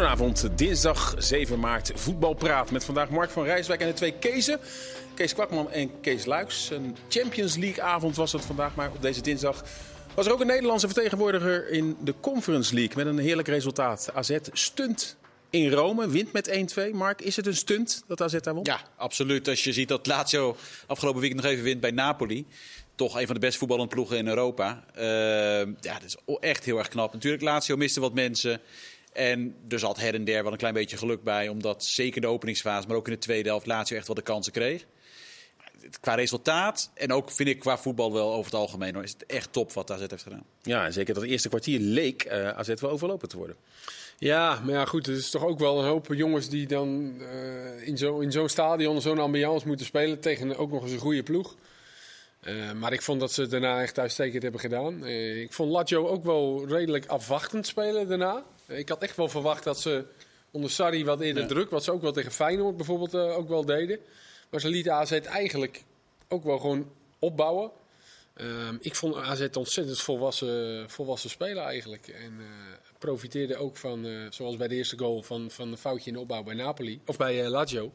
Goedenavond, dinsdag 7 maart, voetbalpraat met vandaag Mark van Rijswijk en de twee Kezen. Kees Kwakman en Kees Luiks. Een Champions League avond was het vandaag, maar op deze dinsdag was er ook een Nederlandse vertegenwoordiger in de Conference League met een heerlijk resultaat. AZ stunt in Rome, wint met 1-2. Mark, is het een stunt dat AZ daar won? Ja, absoluut. Als je ziet dat Lazio afgelopen week nog even wint bij Napoli. Toch een van de best voetballende ploegen in Europa. Uh, ja, dat is echt heel erg knap. Natuurlijk, Lazio miste wat mensen. En er zat her en der wel een klein beetje geluk bij. Omdat zeker de openingsfase, maar ook in de tweede helft Lazio echt wel de kansen kreeg. Qua resultaat en ook vind ik qua voetbal wel over het algemeen hoor, is het echt top wat AZ heeft gedaan. Ja, en zeker dat eerste kwartier leek uh, AZ wel overlopen te worden. Ja, maar ja, goed, het is toch ook wel een hoop jongens die dan uh, in zo'n in zo'n stadion, zo'n ambiance moeten spelen tegen ook nog eens een goede ploeg. Uh, maar ik vond dat ze daarna echt uitstekend hebben gedaan. Uh, ik vond Lazio ook wel redelijk afwachtend spelen daarna. Uh, ik had echt wel verwacht dat ze onder Sarri wat eerder ja. druk, wat ze ook wel tegen Feyenoord bijvoorbeeld ook wel deden. Maar ze lieten AZ eigenlijk ook wel gewoon opbouwen. ik vond AZ ontzettend volwassen, volwassen spelen eigenlijk. En profiteerde ook van, zoals bij de eerste goal, van, van een foutje in de opbouw bij Napoli. Of bij Lazio.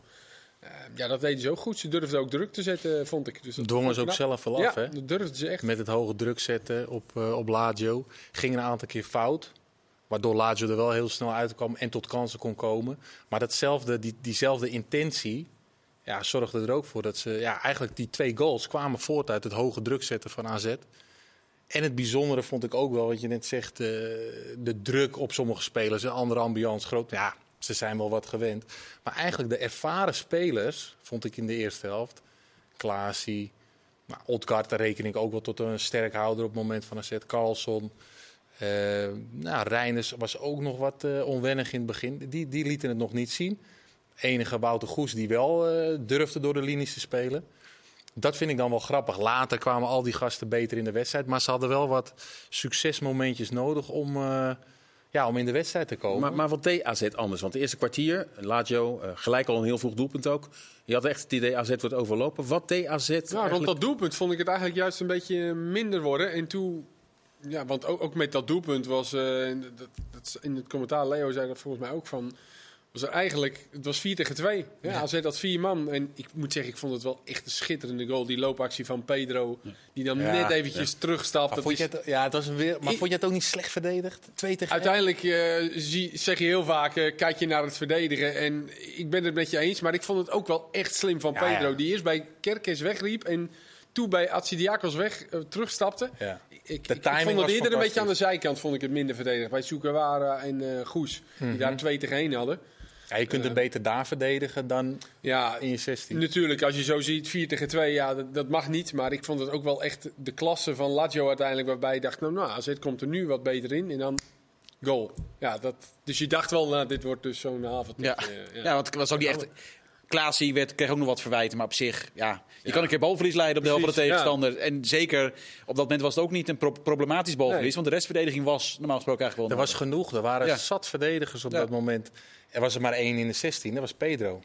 Uh, ja, dat deden ze ook goed. Ze durfden ook druk te zetten, vond ik. Dus dat dwongen ze ook zelf wel af, ja, hè? dat durfden ze echt. Met het hoge druk zetten op, uh, op Lazio. Ging een aantal keer fout. Waardoor Lazio er wel heel snel uitkwam en tot kansen kon komen. Maar datzelfde, die, diezelfde intentie ja, zorgde er ook voor dat ze... Ja, eigenlijk die twee goals kwamen voort uit het hoge druk zetten van AZ. En het bijzondere vond ik ook wel, wat je net zegt... Uh, de druk op sommige spelers, een andere ambiance groot. Ja, ze zijn wel wat gewend. Maar eigenlijk de ervaren spelers, vond ik in de eerste helft. Klaasie, nou, daar reken ik ook wel tot een sterk houder op het moment van set. Carlson. Uh, nou, Reiners was ook nog wat uh, onwennig in het begin. Die, die lieten het nog niet zien. Enige Wouter Goes die wel uh, durfde door de linies te spelen. Dat vind ik dan wel grappig. Later kwamen al die gasten beter in de wedstrijd. Maar ze hadden wel wat succesmomentjes nodig om ja, om in de wedstrijd te komen. Maar, maar wat deed AZ anders? Want het eerste kwartier, Lazio, uh, gelijk al een heel vroeg doelpunt ook. Je had echt het idee AZ wordt overlopen. Wat deed AZ eigenlijk... Rond dat doelpunt vond ik het eigenlijk juist een beetje minder worden. En toen, ja, want ook, ook met dat doelpunt was, uh, dat, dat, in het commentaar, Leo zei dat volgens mij ook van... Was er eigenlijk, het was 4 tegen 2. Ja, ja. AZ had vier man. En ik moet zeggen, ik vond het wel echt een schitterende goal. Die loopactie van Pedro, die dan ja, net eventjes ja. terugstapt. Maar, vond, je het, ja, het was weer, maar ik, vond je het ook niet slecht verdedigd? 2 tegen Uiteindelijk uh, zie, zeg je heel vaak, uh, kijk je naar het verdedigen. En ik ben het met je eens, maar ik vond het ook wel echt slim van Pedro. Die eerst bij Kerkes wegriep en toen bij Atsidiakos weg uh, terugstapte. Ja. Ik, ik, ik vond het eerder een beetje aan de zijkant vond ik het minder verdedigd. Bij Sukawara en uh, Goes, die mm -hmm. daar 2 tegen 1 hadden. Ja, je kunt het beter daar verdedigen dan ja, in je 16. Natuurlijk, als je zo ziet, 4 tegen 2, ja, dat, dat, mag niet. Maar ik vond het ook wel echt de klasse van Lazio uiteindelijk. Waarbij je dacht, nou, nou AZ komt er nu wat beter in. En dan goal. Ja, dat, dus je dacht wel, nou, dit wordt dus zo'n avond. Ja. ja. ja, want het was ook niet echt... Klaasie werd, kreeg ook nog wat verwijten, maar op zich, ja, je ja. kan een keer balverlies leiden op de helft van de tegenstander. Ja. En zeker op dat moment was het ook niet een pro problematisch balverlies, nee. want de restverdediging was normaal gesproken eigenlijk wel. Er was genoeg, er waren zat verdedigers op dat moment. Er was er maar één in de 16, dat was Pedro.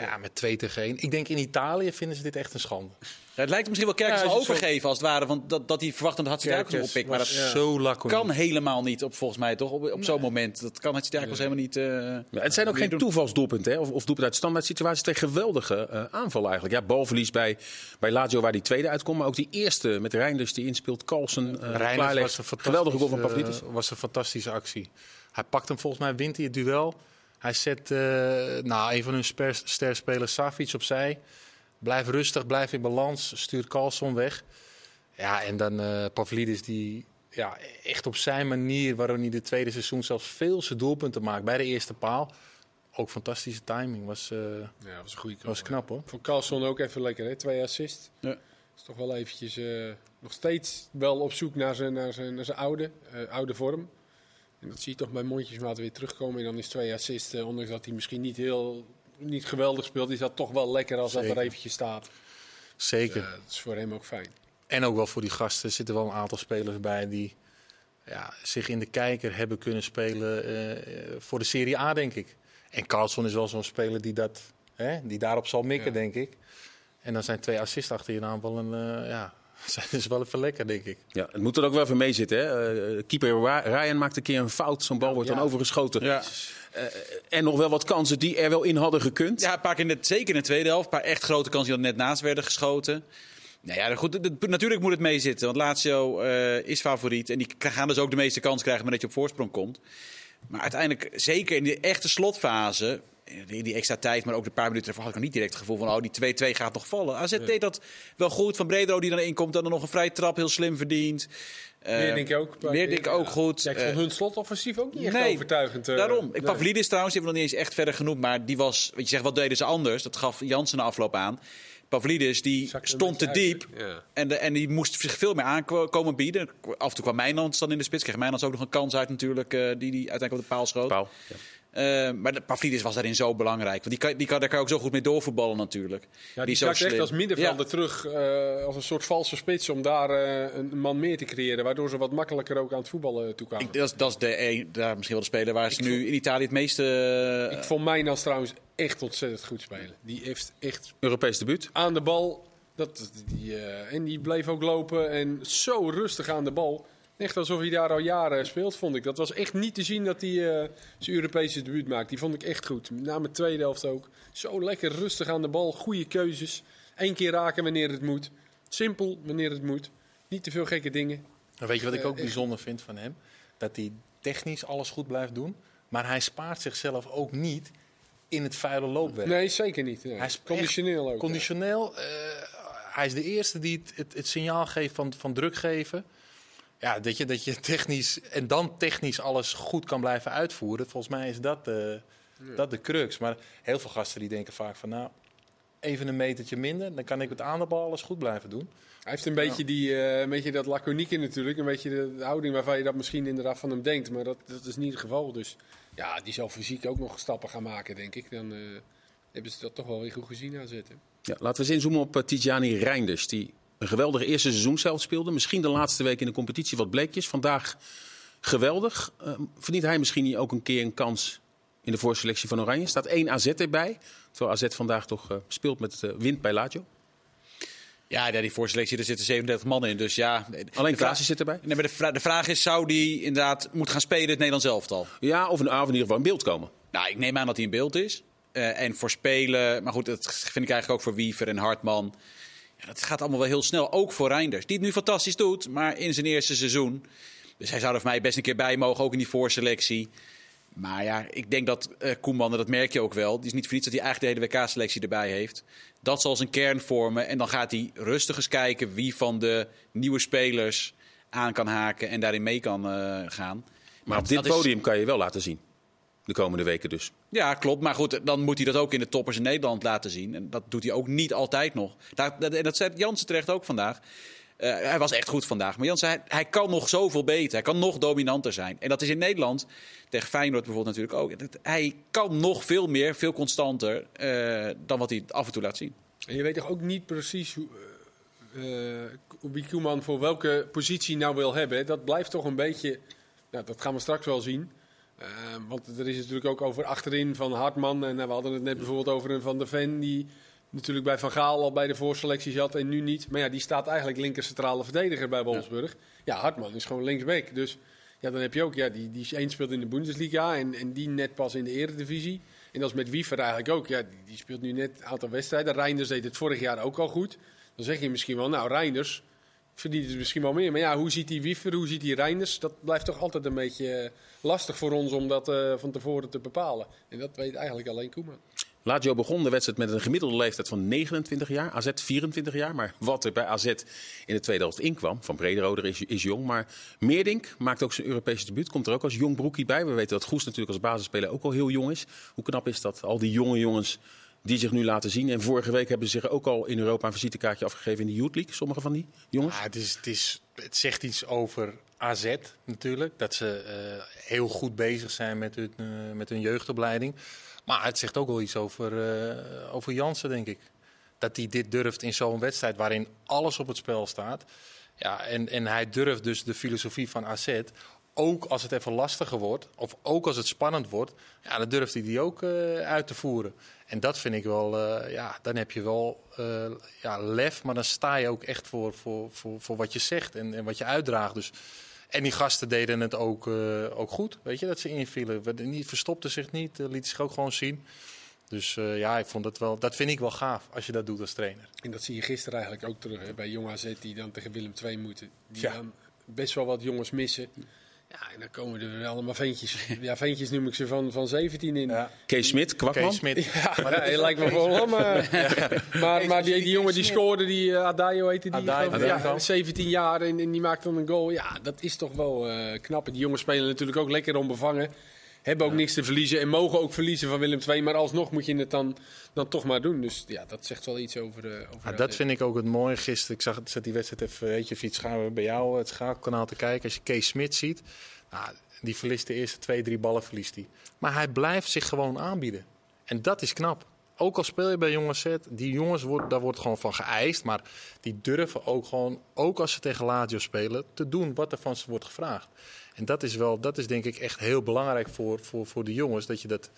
Ja, met 2 tegen 1. Ik denk in Italië vinden ze dit echt een schande. Ja, het lijkt misschien wel Kerkers ja, overgeven zo... als het ware, want dat, dat hij verwachtend Hatsidiakos oppikt. Maar dat ja. zo kan helemaal niet, op, volgens mij toch, op, op nee. zo'n moment. Dat kan Hatsidiakos helemaal niet... Uh, ja, het zijn ook geen doen. toevalsdoelpunten, hè? of, of doelpunten uit standaard situaties tegen geweldige uh, aanvallen eigenlijk. Ja, balverlies bij, bij Lazio waar die tweede uitkomt, maar ook die eerste met Reinders die inspeelt, Carlsen uh, Reinders was een geweldige goal van Pavlidis. was een fantastische actie. Hij pakt hem volgens mij, wint hij het duel... Hij zet uh, nou, een van hun sterspelers, Savic, opzij. Blijf rustig, blijf in balans, stuurt Carlson weg. Ja, en dan uh, Pavlidis die ja, echt op zijn manier, waarom hij de tweede seizoen zelfs veel zijn doelpunten maakt bij de eerste paal. Ook fantastische timing. Was, uh, ja, was een goede Was knap hoor. Voor Carlson ook even lekker, hè? twee assists. Ja. Is toch wel eventjes uh, nog steeds wel op zoek naar zijn, naar zijn, naar zijn oude, oude vorm. En dat zie je toch bij mondjesmaat weer terugkomen. En dan is twee assists, uh, ondanks dat hij misschien niet heel niet geweldig speelt, is dat toch wel lekker als Zeker. dat er eventjes staat. Zeker. Dus, uh, dat is voor hem ook fijn. En ook wel voor die gasten er zitten wel een aantal spelers bij die ja, zich in de kijker hebben kunnen spelen uh, voor de Serie A, denk ik. En Carlson is wel zo'n speler die, dat, hè, die daarop zal mikken, ja. denk ik. En dan zijn twee assists achter je naam wel een, ja, Dat is wel even lekker, denk ik. Ja, het moet er ook wel even mee zitten. Hè? Eh, keeper Ryan maakt een keer een fout. Zo'n bal wordt dan overgeschoten. Ja. Eh, en nog wel wat kansen die er wel in hadden gekund. Ja, een paar keer in de, zeker in de tweede helft. Een paar echt grote kansen die dan net naast werden geschoten. Nou ja, goed, natuurlijk moet het meezitten. Want Lazio eh, is favoriet. En die gaan dus ook de meeste kans krijgen maar dat je op voorsprong komt. Maar uiteindelijk, zeker in de echte slotfase... Die, die extra tijd, maar ook de paar minuten ervoor had ik nog niet direct het gevoel van... oh, die 2-2 gaat nog vallen. AZ deed dat wel goed. Van Bredero die dan inkomt, dan nog een vrije trap heel slim verdient. Eh, Weer denk ik ook. Weer denk ik ook goed. Ja, ik vond Eh, hun slotoffensief ook niet echt nee, overtuigend. eh. Daarom. Ik Nee. Pavlidis trouwens, die hebben we nog niet eens echt verder genoemd. Maar die was, wat je zegt, wat deden ze anders? Dat gaf Jansen na afloop aan. Pavlidis, die stond te diep. Ja. En, de, en die moest zich veel meer aankomen bieden. Af en toe kwam Mijnans dan in de spits. Kreeg Mijnans ook nog een kans uit natuurlijk, eh, die die uiteindelijk op de paal schoot. Ja. Eh, maar de, Pavlidis was daarin zo belangrijk. Want die kan, die kan, daar kan je ook zo goed mee doorvoetballen natuurlijk. Ja, die, is zo zakt echt als middenvelder Ja. terug eh, als een soort valse spits om daar eh, een man meer te creëren. Waardoor ze wat makkelijker ook aan het voetballen toekwamen. Ik, dat, is, dat is de, een- daar misschien wel de speler waar ze nu in Italië het meeste... Ik vond Mijnans trouwens echt ontzettend goed spelen. Die heeft echt Europees debuut. aan de bal. Dat, die, en die bleef ook lopen en zo rustig aan de bal. Echt alsof hij daar al jaren speelt, vond ik. Dat was echt niet te zien dat hij eh, zijn Europese debuut maakt. Die vond ik echt goed. Met name de tweede helft ook. Zo lekker rustig aan de bal. Goede keuzes. Eén keer raken wanneer het moet. Simpel wanneer het moet. Niet te veel gekke dingen. En weet je wat ik Eh, ook echt. bijzonder vind van hem? Dat hij technisch alles goed blijft doen. Maar hij spaart zichzelf ook niet in het vuile loopwerk. Nee, zeker niet. Nee. Hij is Conditioneel ook. Conditioneel. eh, hij is de eerste die het, het, het signaal geeft van, van druk geven. Ja, dat je, dat je technisch en dan technisch alles goed kan blijven uitvoeren. Volgens mij is dat de, dat de crux. Maar heel veel gasten die denken vaak van nou, even een metertje minder. Dan kan ik met aan de bal alles goed blijven doen. Hij heeft een beetje, die, eh, een beetje dat laconieke natuurlijk. Een beetje de, de houding waarvan je dat misschien inderdaad van hem denkt. Maar dat, dat is niet het geval. Dus ja, die zal fysiek ook nog stappen gaan maken, denk ik. Dan eh, hebben ze dat toch wel weer goed gezien aanzetten. Ja, laten we eens inzoomen op uh, Tijani Reinders. Die een geweldige eerste seizoen zelf speelde. Misschien de laatste week in de competitie wat bleekjes. Vandaag geweldig. Uh, verdient hij misschien niet ook een keer een kans in de voorselectie van Oranje? Staat één AZ erbij. Terwijl AZ vandaag toch uh, speelt met uh, wind bij Lazio. Ja, ja, die voorselectie, er zitten 37 man in. Dus ja, Alleen Klaasie zit erbij. Nee, maar de, vra de, vraag is, zou die inderdaad moeten gaan spelen in het Nederlands elftal? Ja, of een avond in ieder geval in beeld komen. Nou, ik neem aan dat hij in beeld is. Uh, en voor spelen, maar goed, dat vind ik eigenlijk ook voor Wiever en Hartman. Ja, dat gaat allemaal wel heel snel. Ook voor Reinders, die het nu fantastisch doet, maar in zijn eerste seizoen. Dus hij zou er voor mij best een keer bij mogen, ook in die voorselectie. Maar ja, ik denk dat uh, Koeman, en dat merk je ook wel, die is niet voor niets dat hij eigenlijk de hele WK-selectie erbij heeft. Dat zal zijn kern vormen. En dan gaat hij rustig eens kijken wie van de nieuwe spelers aan kan haken en daarin mee kan uh, gaan. Maar, maar op dit podium is... kan je wel laten zien. De komende weken dus. Ja, klopt. Maar goed, dan moet hij dat ook in de toppers in Nederland laten zien. En dat doet hij ook niet altijd nog. Dat, dat, en dat zei Jansen terecht ook vandaag. Uh, hij was echt goed vandaag. Maar Jansen, hij, hij, kan nog zoveel beter. Hij kan nog dominanter zijn. En dat is in Nederland, tegen Feyenoord bijvoorbeeld natuurlijk ook. Dat, hij kan nog veel meer, veel constanter uh, dan wat hij af en toe laat zien. En je weet toch ook niet precies hoe, uh, wie Koeman voor welke positie nou wil hebben. Dat blijft toch een beetje, nou, dat gaan we straks wel zien. Uh, want er is natuurlijk ook over achterin van Hartman. En we hadden het net bijvoorbeeld over een Van der Ven. Die natuurlijk bij Van Gaal al bij de voorselectie zat en nu niet. Maar ja, die staat eigenlijk linker centrale verdediger bij Wolfsburg. Ja, ja Hartman is gewoon linksback. Dus ja, dan heb je ook, ja, die, die één speelt in de Bundesliga en, en die net pas in de eredivisie. En dat is met Wiever eigenlijk ook. Ja, die, die speelt nu net een aantal wedstrijden. Reinders deed het vorig jaar ook al goed. Dan zeg je misschien wel, nou, Reinders verdient het misschien wel meer. Maar ja, hoe ziet die Wiever, hoe ziet die Reinders? Dat blijft toch altijd een beetje lastig voor ons om dat uh, van tevoren te bepalen. En dat weet eigenlijk alleen Koeman. Lazio begon de wedstrijd met een gemiddelde leeftijd van 29 jaar. AZ 24 jaar. Maar wat er bij AZ in de tweede helft inkwam, van Brederode is, is jong. Maar Meerdink maakt ook zijn Europese debuut. Komt er ook als jong broekie bij. We weten dat Goes natuurlijk als basisspeler ook al heel jong is. Hoe knap is dat? Al die jonge jongens die zich nu laten zien. En vorige week hebben ze zich ook al in Europa een visitekaartje afgegeven in de Youth League. Sommige van die jongens. Ja, het, is, het, is, het zegt iets over AZ natuurlijk. Dat ze uh, heel goed bezig zijn met hun, uh, met hun jeugdopleiding. Maar het zegt ook wel iets over, uh, over Jansen, denk ik. Dat hij dit durft in zo'n wedstrijd waarin alles op het spel staat. Ja, en, en hij durft dus de filosofie van AZ, ook als het even lastiger wordt, of ook als het spannend wordt, ja, dan durft hij die ook uit te voeren. En dat vind ik wel, eh, ja, dan heb je wel eh, ja, lef, maar dan sta je ook echt voor, voor, voor, voor wat je zegt en, en wat je uitdraagt. Dus, en die gasten deden het ook, eh, ook goed, weet je, dat ze invielen. Die verstopten zich niet, lieten zich ook gewoon zien. Dus ja, ik vond het wel, dat vind ik wel gaaf als je dat doet als trainer. En dat zie je gisteren eigenlijk ook terug hè, bij Jong AZ die dan tegen Willem II moeten. Die Ja. dan best wel wat jongens missen. Ja, en dan komen er weer allemaal ventjes. Ja, ventjes noem ik ze van, van 17 in. Ja, Kees Smit, kwakman. Kees Smit. hij lijkt me wel maar, maar, maar die, die jongen die scoorde, die uh, Adayo heette die, Adayo. Adayo. ja, 17 jaar en, en die maakt dan een goal. Ja, dat is toch wel eh, knap. Die jongens spelen natuurlijk ook lekker onbevangen. Hebben ook niks te verliezen en mogen ook verliezen van Willem II. Maar alsnog moet je het dan, dan toch maar doen. Dus ja, dat zegt wel iets over, eh over Ja, dat vind ik ook het mooie gisteren. Ik zag, zet die wedstrijd even, weet je, fiets gaan we bij jou het schakelkanaal te kijken. Als je Kees Smit ziet, nou, die verliest de eerste twee, drie ballen verliest hij. Maar hij blijft zich gewoon aanbieden. En dat is knap. Ook al speel je bij jongens zet, die jongens, wordt, daar wordt gewoon van geëist. Maar die durven ook gewoon, ook als ze tegen Lazio spelen, te doen wat er van ze wordt gevraagd. En dat is wel, dat is denk ik echt heel belangrijk voor, voor, voor de jongens. Dat je, dat,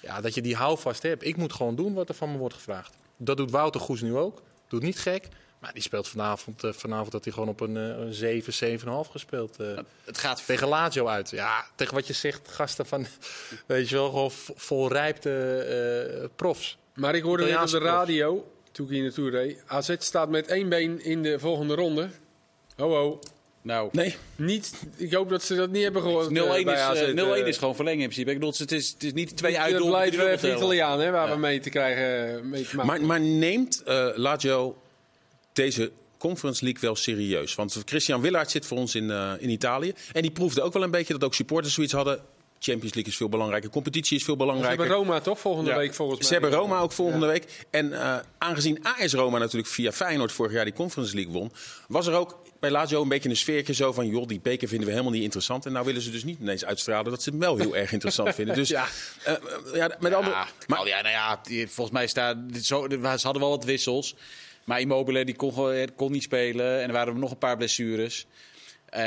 ja, dat je die houvast hebt. Ik moet gewoon doen wat er van me wordt gevraagd. Dat doet Wouter Goes nu ook. Doet niet gek. Maar die speelt vanavond, eh, vanavond dat hij gewoon op een, eh, een 7, 7,5 gespeeld. eh, Het gaat tegen Lazio uit. Ja, tegen wat je zegt, gasten van, weet je wel, gewoon vo- volrijpte eh, profs. Maar ik hoorde net op de radio, toen ik hier naartoe reed. AZ staat met één been in de volgende ronde. Ho ho. Nou, Nee, Niet, ik hoop dat ze dat niet hebben gehoord. 0-1 eh, is, bij AZ, 0-1 eh. is gewoon verlengen in principe. Ik bedoel, het is, het is niet twee Het uitdoelpunten blijft tellen. Italiaan, hè, waar we mee te krijgen, mee te maken. maar, maar neemt eh Lazio deze Conference League wel serieus? Want Christian Willaert zit voor ons in, eh, in Italië. En die proefde ook wel een beetje dat ook supporters zoiets hadden. Champions League is veel belangrijker, competitie is veel Ze hebben belangrijker. Roma toch volgende Ja. week volgens mij. Ze hebben Roma ook volgende week. En eh, aangezien AS Roma natuurlijk via Feyenoord vorig jaar die Conference League won, was er ook bij Lazio een beetje een sfeertje zo van, joh, die beker vinden we helemaal niet interessant. En nou willen ze dus niet ineens uitstralen dat ze hem wel heel erg interessant vinden. Dus ja, Ja. ja met andere... Ja, maar, maar, ja, nou ja, volgens mij staat zo, ze hadden wel wat wissels. Maar Immobile die kon, gewoon- kon niet spelen. En er waren nog een paar blessures. Eh,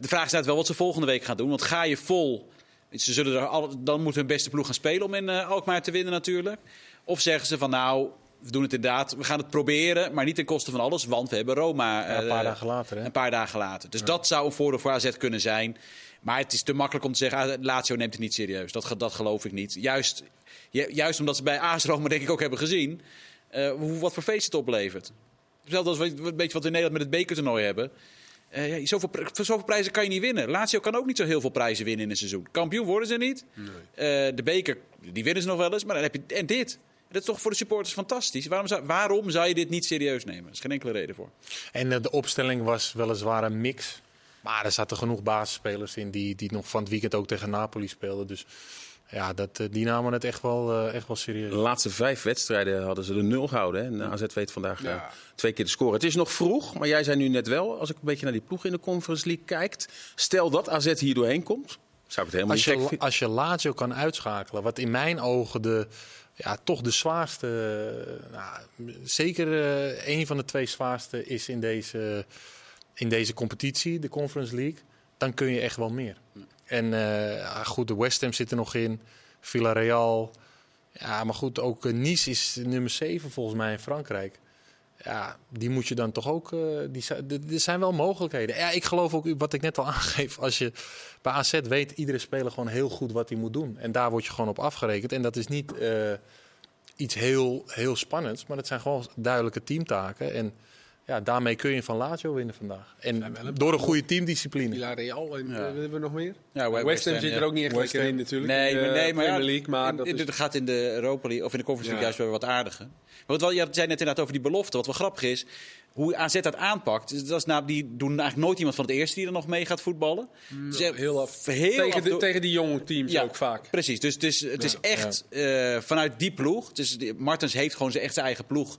de vraag is inderdaad wel wat ze volgende week gaan doen. Want ga je vol... Ze zullen er al, dan moeten hun beste ploeg gaan spelen om in eh, Alkmaar te winnen natuurlijk. Of zeggen ze van nou, we doen het inderdaad. We gaan het proberen, maar niet ten koste van alles. Want we hebben Roma Ja, een eh, paar dagen later, hè? een paar dagen later. Dus dat zou een voordeel voor AZ kunnen zijn. Maar het is te makkelijk om te zeggen, ah, Lazio neemt het niet serieus. Dat, dat geloof ik niet. Juist, ju- juist omdat ze bij AS Roma denk ik ook hebben gezien... eh, hoe, wat voor feest het oplevert. Hetzelfde als een beetje wat we in Nederland met het bekertoernooi hebben. Eh, ja, zoveel, voor zoveel prijzen kan je niet winnen. Lazio kan ook niet zo heel veel prijzen winnen in een seizoen. Kampioen worden ze niet. Eh, de beker, die winnen ze nog wel eens. Maar dan heb je, en dit. Dat is toch voor de supporters fantastisch. Waarom zou, waarom zou je dit niet serieus nemen? Er is geen enkele reden voor. En eh, de opstelling was weliswaar een mix. Maar er zaten genoeg basisspelers in die, die nog van het weekend ook tegen Napoli speelden. Dus ja, dat, eh, die namen het echt wel, eh, echt wel serieus. De laatste vijf wedstrijden hadden ze de nul gehouden. Hè? En AZ weet vandaag Ja. twee keer te scoren. Het is nog vroeg, maar jij zei nu net wel... als ik een beetje naar die ploeg in de Conference League kijkt... stel dat AZ hier doorheen komt, zou ik het helemaal Als niet je, als je Lazio kan uitschakelen, wat in mijn ogen de, ja, toch de zwaarste, eh, nou, zeker eh, een van de twee zwaarste is in deze, in deze competitie, de Conference League, dan kun je echt wel meer. En eh, ja, goed, de West Ham zit er nog in, Villarreal. Ja, maar goed, ook Nice is nummer 7 volgens mij in Frankrijk. Ja, die moet je dan toch ook. d- er zijn wel mogelijkheden. Ja, ik geloof ook wat ik net al aangeef. Als je bij AZ weet iedere speler gewoon heel goed wat hij moet doen. En daar word je gewoon op afgerekend. En dat is niet eh, iets heel, heel spannends, maar dat zijn gewoon duidelijke teamtaken. En ja, daarmee kun je van Lazio winnen vandaag. En door een goede teamdiscipline. Villarreal en Ja. eh, hebben we nog meer? Ja, West Ham zit er ook niet echt West lekker in natuurlijk. Nee, in de maar, nee, maar ja, Premier League, maar in- dat is... dat gaat in de Europa League of in de Conference League Ja. juist wel wat aardiger. Maar wat wel, je zei net inderdaad over die belofte. Wat wel grappig is, hoe AZ dat aanpakt. Dat is nou, die doen eigenlijk nooit iemand van het eerste die er nog mee gaat voetballen. Dus echt heel af. heel tegen, af de, tegen die jonge teams Ja. ook vaak. Precies, dus het is, het is echt eh, vanuit die ploeg. Dus die- Martens heeft gewoon zijn echt zijn eigen ploeg.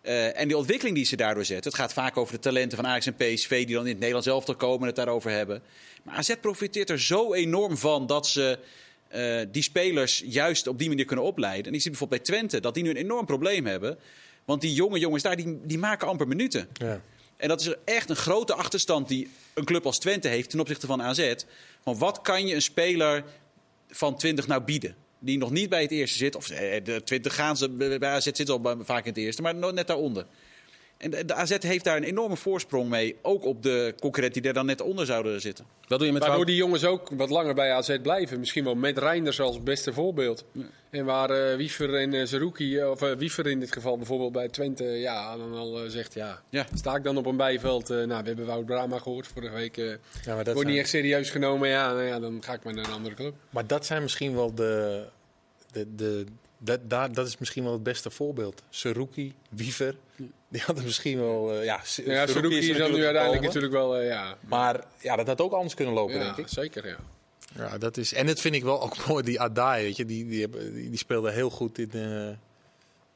Eh, en die ontwikkeling die ze daardoor zetten. Het gaat vaak over de talenten van Ajax en PSV die dan in het Nederlands elftal komen en het daarover hebben. Maar AZ profiteert er zo enorm van dat ze eh, die spelers juist op die manier kunnen opleiden. En ik zie bijvoorbeeld bij Twente dat die nu een enorm probleem hebben. Want die jonge jongens daar, die, die maken amper minuten. Ja. En dat is echt een grote achterstand die een club als Twente heeft ten opzichte van AZ. Want wat kan je een speler van 20 nou bieden? Die nog niet bij het eerste zit. Of eh, de 20 gaan ze bij AZ zitten al vaak in het eerste, maar net daaronder. En de, de AZ heeft daar een enorme voorsprong mee. Ook op de concurrent die er dan net onder zouden zitten. Wat doe je met Waardoor die jongens ook wat langer bij AZ blijven. Misschien wel met Reinders als beste voorbeeld. En waar eh, Wiever en uh, Zerouki, of eh, Wiever in dit geval bijvoorbeeld bij Twente, ja, dan al zegt ja, Ja. sta ik dan op een bijveld. eh, nou, we hebben Wout Brama gehoord vorige week. Ja, dat wordt zijn, niet echt serieus genomen. Ja, nou ja, dan ga ik maar naar een andere club. maar dat zijn misschien wel de. de, de dat, daar, dat is misschien wel het beste voorbeeld. Seruki, Wiever. Die hadden misschien wel. eh, ja, Ja, Zerouki is dan nu uiteindelijk natuurlijk wel, eh, ja, Maar ja, dat had ook anders kunnen lopen, ja denk ik. zeker ja. Ja, dat is, en dat vind ik wel ook mooi, die Adai, weet je, die, die, die, die speelde heel goed in, eh,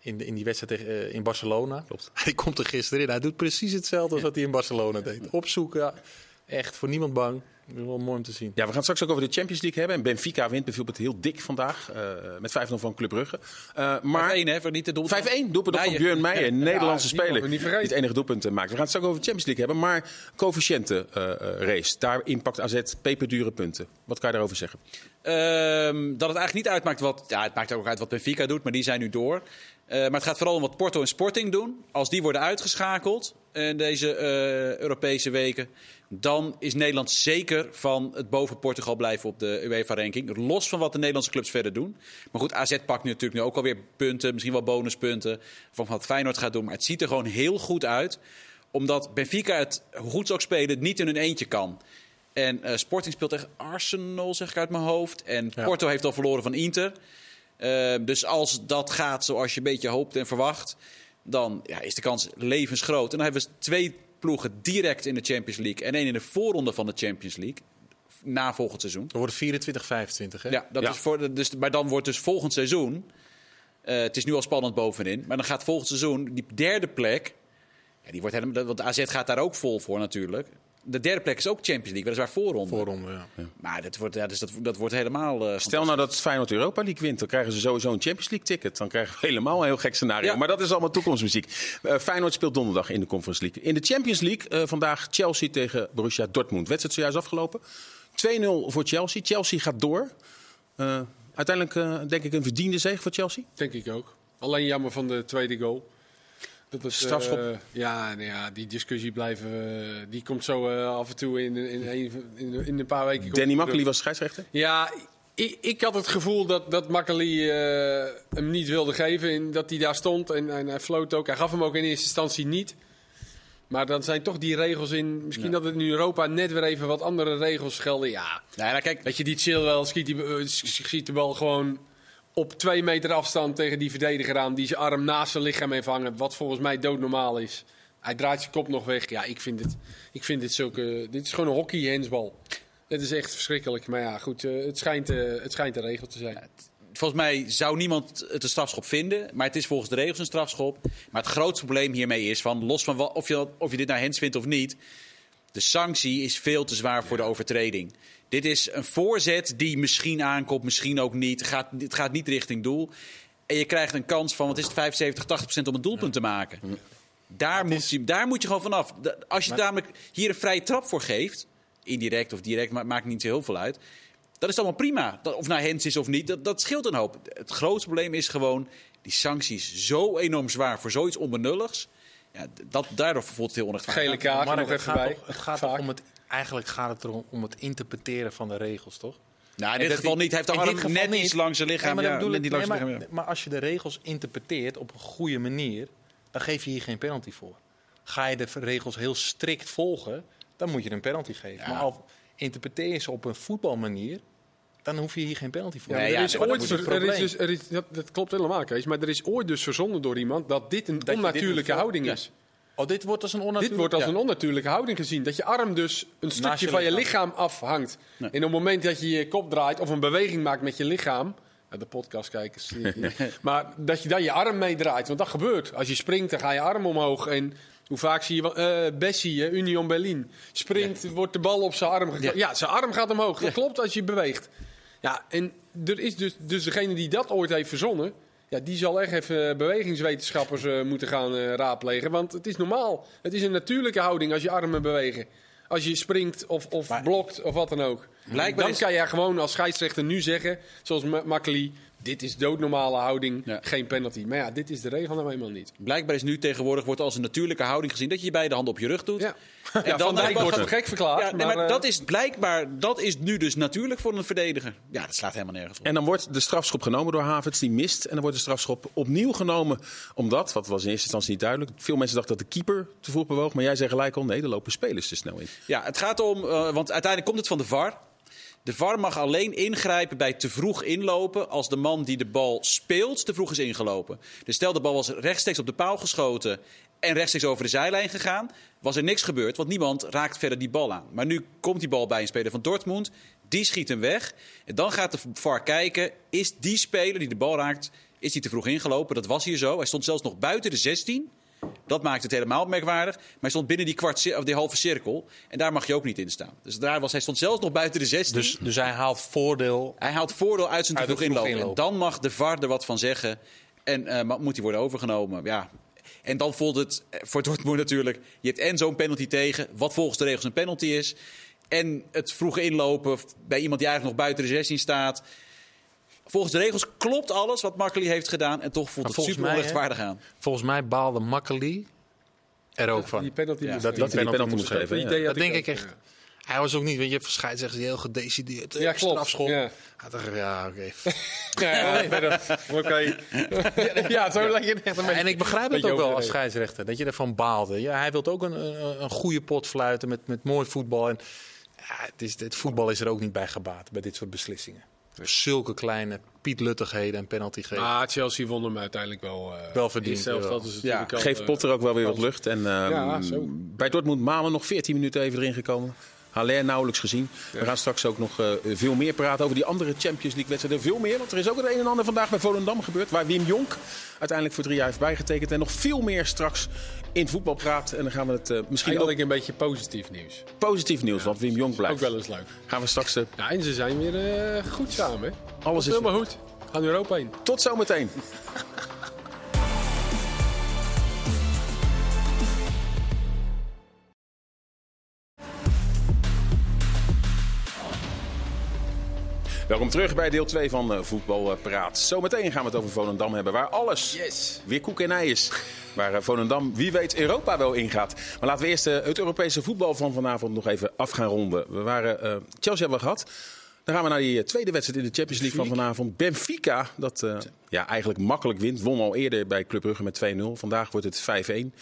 in, de, in die wedstrijd tegen, eh, in Barcelona. Klopt. Hij komt er gisteren in, hij doet precies hetzelfde als wat hij in Barcelona deed. Opzoeken, ja, echt, voor niemand bang. Dat is wel mooi om te zien. Ja, we gaan het straks ook over de Champions League hebben. En Benfica wint bijvoorbeeld heel dik vandaag. eh, met 5-0 van Club Brugge. Eh, maar 5-1 hè, niet de doel. 5-1, doelpunt van. Björn Meijer, een Nederlandse speler. niet. Die het enige doelpunt eh, maakt. We gaan het straks over de Champions League hebben. Maar coëfficiënten eh, eh, race, daarin pakt AZ peperdure punten. Wat kan je daarover zeggen? Ehm, dat het eigenlijk niet uitmaakt wat. Ja, het maakt ook uit wat Benfica doet, maar die zijn nu door. Eh, maar het gaat vooral om wat Porto en Sporting doen. Als die worden uitgeschakeld in deze eh, Europese weken, dan is Nederland zeker van het boven Portugal blijven op de UEFA-ranking. Los van wat de Nederlandse clubs verder doen. Maar goed, AZ pakt nu natuurlijk nu ook alweer punten, misschien wel bonuspunten. Van wat Feyenoord gaat doen. Maar het ziet er gewoon heel goed uit. Omdat Benfica het, hoe goed ze ook spelen, niet in hun eentje kan. En eh, Sporting speelt tegen Arsenal, zeg ik uit mijn hoofd. En Ja. Porto heeft al verloren van Inter. Eh, dus als dat gaat zoals je een beetje hoopt en verwacht, dan ja, is de kans levensgroot. En dan hebben we twee ploegen direct in de Champions League en één in de voorronde van de Champions League. Na volgend seizoen. Er worden 24, 25, hè? Ja, dat Ja. Is voor dus, maar dan wordt dus volgend seizoen. eh, het is nu al spannend bovenin. Maar dan gaat volgend seizoen die derde plek. Ja, die wordt helemaal, want de AZ gaat daar ook vol voor natuurlijk. De derde plek is ook Champions League, weliswaar voorronde. Voorronde, ja. Maar dat wordt, ja, dus dat, dat wordt helemaal. eh, Stel nou dat Feyenoord Europa League wint, dan krijgen ze sowieso een Champions League ticket. Dan krijgen we helemaal een heel gek scenario. Ja. Maar dat is allemaal toekomstmuziek. Eh, Feyenoord speelt donderdag in de Conference League. In de Champions League eh, vandaag Chelsea tegen Borussia Dortmund. Wedstrijd zojuist afgelopen. 2-0 voor Chelsea. Chelsea gaat door. Eh, uiteindelijk eh, denk ik een verdiende zege voor Chelsea. Denk ik ook. Alleen jammer van de tweede goal. Dat het, Strafschop. eh, ja, nou ja, die discussie blijven, eh, die komt zo eh, af en toe in, in, een, in, in een paar weken. Danny Makkely was scheidsrechter. Ja, ik, ik had het gevoel dat, dat Makkely hem niet wilde geven. En dat hij daar stond en, en hij floot ook. Hij gaf hem ook in eerste instantie niet. Maar dan zijn toch die regels in. Misschien dat het in Europa net weer even wat andere regels gelden. Ja, Nou, ja, kijk, Weet je, die chill wel schiet, die, schiet de bal gewoon op twee meter afstand tegen die verdediger aan. Die zijn arm naast zijn lichaam heeft hangen. Wat volgens mij doodnormaal is. Hij draait zijn kop nog weg. Ja, ik vind dit, ik vind dit zulke... Dit is gewoon een hockey-hensbal. Het is echt verschrikkelijk. Maar ja, goed. eh, het, schijnt, eh, het schijnt de regel te zijn. volgens mij zou niemand het een strafschop vinden. Maar het is volgens de regels een strafschop. Maar het grootste probleem hiermee is van, los van wat, of, je, of je dit naar hens vindt of niet. De sanctie is veel te zwaar voor de overtreding. Dit is een voorzet die misschien aankomt, misschien ook niet. Het gaat, het gaat niet richting doel. En je krijgt een kans van, wat is het, 75, 80 procent om een doelpunt te maken. Daar moet, je, daar moet je gewoon vanaf. Als je namelijk hier een vrije trap voor geeft, indirect of direct, ma- maakt niet zo heel veel uit. Dat is allemaal prima. Dat, of nou hens is of niet, dat, dat scheelt een hoop. Het grootste probleem is gewoon, die sancties zo enorm zwaar voor zoiets onbenulligs. Ja, dat, daardoor voelt het heel onrechtvaardig. Gele kaart nog het even gaat, bij. toch- het gaat Vaak. om het, eigenlijk gaat het erom om het interpreteren van de regels, toch? Nou, in dit geval niet. Hij heeft de arm net niet. iets langs zijn lichaam. Nee, maar, ja, net niet langs nee, maar, lichaam, ja. maar als je de regels interpreteert op een goede manier, dan geef je hier geen penalty voor. Ga je de regels heel strikt volgen, dan moet je een penalty geven. Ja. Maar al interpreteer je ze op een voetbalmanier, dan hoef je hier geen penalty voor. Nee, er ja, is nee, maar ooit dat is er dus, er is, dat, dat klopt helemaal, Kees. Maar er is ooit dus verzonnen door iemand dat dit een onnatuurlijke houding ja. is. Oh, dit wordt als een Dit onnatuurlijk... wordt als ja. een onnatuurlijke houding gezien. Dat je arm dus een stukje je van je lichaam. afhangt. Nee. En op het moment dat je je kop draait of een beweging maakt met je lichaam... De podcastkijkers. maar dat je dan je arm meedraait. Want dat gebeurt. Als je springt, dan ga je arm omhoog. En hoe vaak zie je... eh Bessie, Union Berlin. Springt, wordt de bal op zijn arm gekla- Ja. Ja, zijn arm gaat omhoog. Dat klopt als je beweegt. Ja, en er is dus, dus degene die dat ooit heeft verzonnen... Ja, die zal echt even bewegingswetenschappers eh, moeten gaan eh, raadplegen. Want het is normaal. Het is een natuurlijke houding als je armen bewegen. Als je springt of, of blokt of wat dan ook. Blijkbaar dan is- kan je gewoon als scheidsrechter nu zeggen, zoals Ma- Makkely... dit is doodnormale houding, Ja. geen penalty. Maar ja, dit is de regel nou eenmaal niet. Blijkbaar is nu tegenwoordig wordt als een natuurlijke houding gezien dat je je beide handen op je rug doet. Ja. En Ja, Van Dijk blijkbaar wordt het gek verklaard. Ja, nee, maar, maar, eh, dat is blijkbaar, dat is nu dus natuurlijk voor een verdediger. Ja, dat slaat helemaal nergens op. En dan wordt de strafschop genomen door Havertz, die mist. En dan wordt de strafschop opnieuw genomen. Omdat, wat was in eerste instantie niet duidelijk. Veel mensen dachten dat de keeper te vroeg bewoog. Maar jij zei gelijk al, nee, er lopen spelers te snel in. Ja, het gaat om, eh, want uiteindelijk komt het van de VAR. De VAR mag alleen ingrijpen bij te vroeg inlopen als de man die de bal speelt te vroeg is ingelopen. Dus stel de bal was rechtstreeks op de paal geschoten en rechtstreeks over de zijlijn gegaan, was er niks gebeurd, want niemand raakt verder die bal aan. Maar nu komt die bal bij een speler van Dortmund, die schiet hem weg. En dan gaat de VAR kijken, is die speler die de bal raakt, is die te vroeg ingelopen? Dat was hier zo. Hij stond zelfs nog buiten de 16. Dat maakt het helemaal opmerkwaardig. Maar hij stond binnen die, kwart, of die halve cirkel. En daar mag je ook niet in staan. Dus daar was, hij stond zelfs nog buiten de 16. Dus, dus hij haalt voordeel. hij haalt voordeel uit zijn te vroeg vroeg inlopen. En dan mag de VAR er wat van zeggen. En eh, moet hij worden overgenomen. Ja. En dan voelt het eh, voor Dortmund natuurlijk... Je hebt en zo'n penalty tegen, wat volgens de regels een penalty is. En het vroege inlopen bij iemand die eigenlijk nog buiten de 16 staat. Volgens de regels klopt alles wat Makkeli heeft gedaan. En toch voelt het volgens super mij, onrechtvaardig aan. Volgens mij baalde Makkeli er ook van. Die penalty Ja, dat-. Dat hij die penalty moest geven. ja. Dat ik denk ook, ik echt. Hij was ook niet, weet je, voor scheidsrechters heel gedecideerd. Ja, klopt. Strafschop. Ja. Hij dacht, ja, oké. Ja, Oké. Ja, zo leg je het echt een beetje. En ik begrijp het ook wel als scheidsrechter, dat je ervan baalde. Ja, hij wil ook een, een, een goede pot fluiten met, met mooi voetbal. En, ja, het, is, het voetbal is er ook niet bij gebaat bij dit soort beslissingen. Zulke kleine pietluttigheden en penalty geven. Maar Chelsea won hem uiteindelijk wel. eh, Wel verdiend, Zelf Ja, Geeft eh, Potter ook wel weer wat lucht. En, ehm, Ja, zo. Bij Dortmund Malen nog 14 minuten even erin gekomen. Haller nauwelijks gezien. We gaan straks ook nog eh, veel meer praten over die andere Champions League wedstrijden. Veel meer, want er is ook het een en ander vandaag bij Volendam gebeurd. Waar Wim Jonk uiteindelijk voor drie jaar heeft bijgetekend. En nog veel meer straks in voetbal praat. En dan gaan we het eh, misschien ook Eindelijk een beetje positief nieuws. positief nieuws, want Wim Jonk blijft. Ook wel eens leuk. Gaan we straks eh, Ja, en ze zijn weer goed samen. Alles is Helemaal goed. Gaan Europa in. Tot zometeen. Welkom terug bij deel 2 van eh, Voetbal eh, Praat. Zometeen gaan we het over Volendam hebben, waar alles Yes. weer koek en ei is. Waar eh, Volendam, wie weet, Europa wel ingaat. Maar laten we eerst het Europese voetbal van vanavond nog even af gaan ronden. We waren, Chelsea hebben we gehad. Dan gaan we naar die tweede wedstrijd in de Champions League van vanavond. Benfica, dat ja, eigenlijk makkelijk wint. Won al eerder bij Club Brugge met 2-0. Vandaag wordt het 5-1.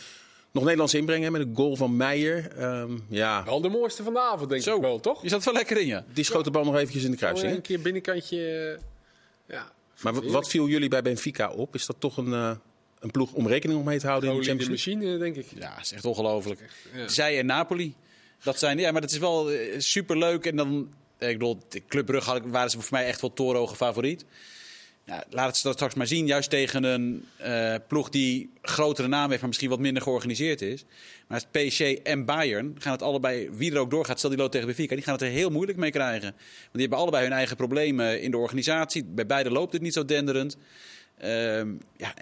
Nog Nederlands inbrengen met een goal van Meijer. Ehm, ja, Wel de mooiste van de avond, denk Zo, ik wel, toch? Je zat wel lekker in, ja. die schoot de bal nog eventjes in de kruising. een keer binnenkantje. eh, ja. Maar wat viel jullie bij Benfica op? Is dat toch een, eh, een ploeg om rekening mee te houden in de de Champions League? machine, denk ik. Ja, dat is echt ongelooflijk. Ja. Zij en Napoli. Dat zijn, ja, maar dat is wel eh, superleuk. En dan, ik bedoel, de Club Brugge had- waren ze voor mij echt wel torenhoge favoriet. Ja, laat het dat straks maar zien. Juist tegen een eh, ploeg die grotere naam heeft, maar misschien wat minder georganiseerd is. Maar het PSG en Bayern gaan het allebei, wie er ook doorgaat, stel die lood tegen Benfica, die gaan het er heel moeilijk mee krijgen. Want die hebben allebei hun eigen problemen in de organisatie. Bij beide loopt het niet zo denderend. Ehm, ja,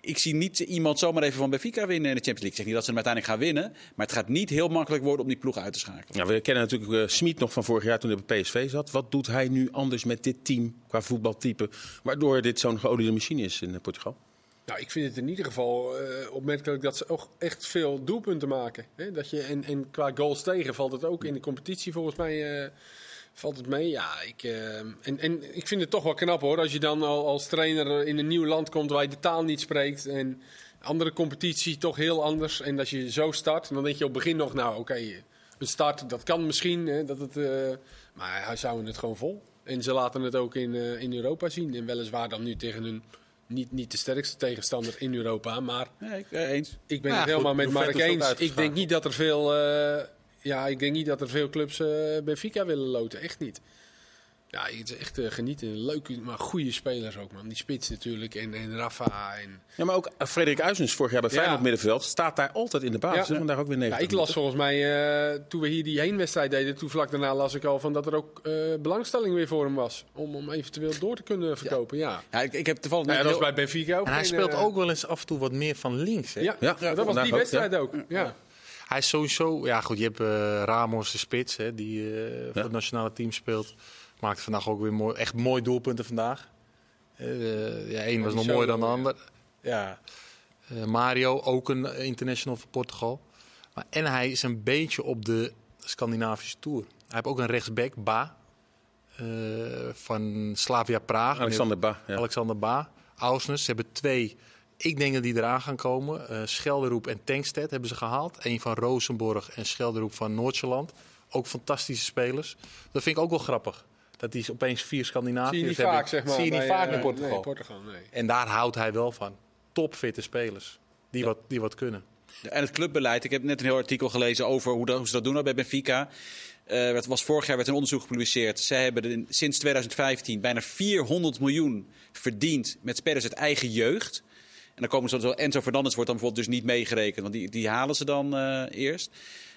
ik zie niet iemand zomaar even van Benfica winnen in de Champions League. Ik zeg niet dat ze hem uiteindelijk gaan winnen. Maar het gaat niet heel makkelijk worden om die ploeg uit te schakelen. Ja, we kennen natuurlijk uh, Smit nog van vorig jaar toen hij bij PSV zat. Wat doet hij nu anders met dit team qua voetbaltype? Waardoor dit zo'n geoliede machine is in Portugal? Nou, ik vind het in ieder geval uh, opmerkelijk dat ze ook echt veel doelpunten maken. Hè? Dat je, en, en qua goals tegen valt het ook in de competitie volgens mij. Uh, valt het mee? Ja, ik, uh, en, en ik vind het toch wel knap hoor. Als je dan al als trainer in een nieuw land komt waar je de taal niet spreekt. En andere competitie toch heel anders. En dat je zo start. Dan denk je op het begin nog, nou oké, okay, een start, dat kan misschien. Hè, dat het, uh, maar hij zou het gewoon vol. En ze laten het ook in, uh, in Europa zien. En weliswaar dan nu tegen een niet, niet de sterkste tegenstander in Europa. Maar nee, ik, eens. ik ben het helemaal goed, met Mark eens. Ik denk niet dat er veel... Ja, ik denk niet dat er veel clubs uh, Benfica willen loten. Echt niet. Ja, het is echt uh, genieten. Leuke, maar goede spelers ook, man. Die spits natuurlijk en, en Rafa. En... Ja, maar ook Frederik Uizens vorig jaar bij Feyenoord ja. middenveld staat daar altijd in de basis. Ja. Daar ook weer ja, ik las volgens mij, uh, toen we hier die heenwedstrijd deden, toen vlak daarna las ik al van dat er ook uh, belangstelling weer voor hem was. Om hem eventueel door te kunnen verkopen, ja. ja. ik, ik heb toevallig... Ja, dat was bij Benfica ook. En hij speelt ook wel eens af en toe wat meer van links, hè? Ja, ja, dat was die wedstrijd ook. ook. ja. Hij is sowieso, ja goed, je hebt uh, Ramos de spits, hè, die uh, voor het nationale team speelt. Maakte vandaag ook weer mooi, echt mooi doelpunten vandaag. Eh, ja, één was nog mooier dan de ander. Ja. Eh, Mario, ook een international voor Portugal. Maar, en hij is een beetje op de Scandinavische Tour. Hij heeft ook een rechtsback, Ba. eh, van Slavia Praag. Alexander Ba. Ja. Alexander Ba. Ausnes. Ze hebben twee. Ik denk dat die eraan gaan komen. Eh Schelderoep en Tankstedt hebben ze gehaald. Eén van Rosenborg en Schelderoep van Noordzeeland. Ook fantastische spelers. Dat vind ik ook wel grappig. Dat die opeens vier Scandinaviërs Zie je niet hebben. vaak, zeg maar. Zie je niet bij, vaak eh, in Portugal. Nee, Portugal, nee. En daar houdt hij wel van. Topfitte spelers. Die, wat, die wat kunnen. En het clubbeleid. Ik heb net een heel artikel gelezen over hoe, dat, hoe ze dat doen bij Benfica. Eh, het was vorig jaar werd een onderzoek gepubliceerd. Zij hebben in- sinds 2015 bijna 400 miljoen verdiend met spelers uit eigen jeugd. En dan komen ze zo. Enzo Fernandes wordt dan bijvoorbeeld dus niet meegerekend, want die, die halen ze dan eh, eerst.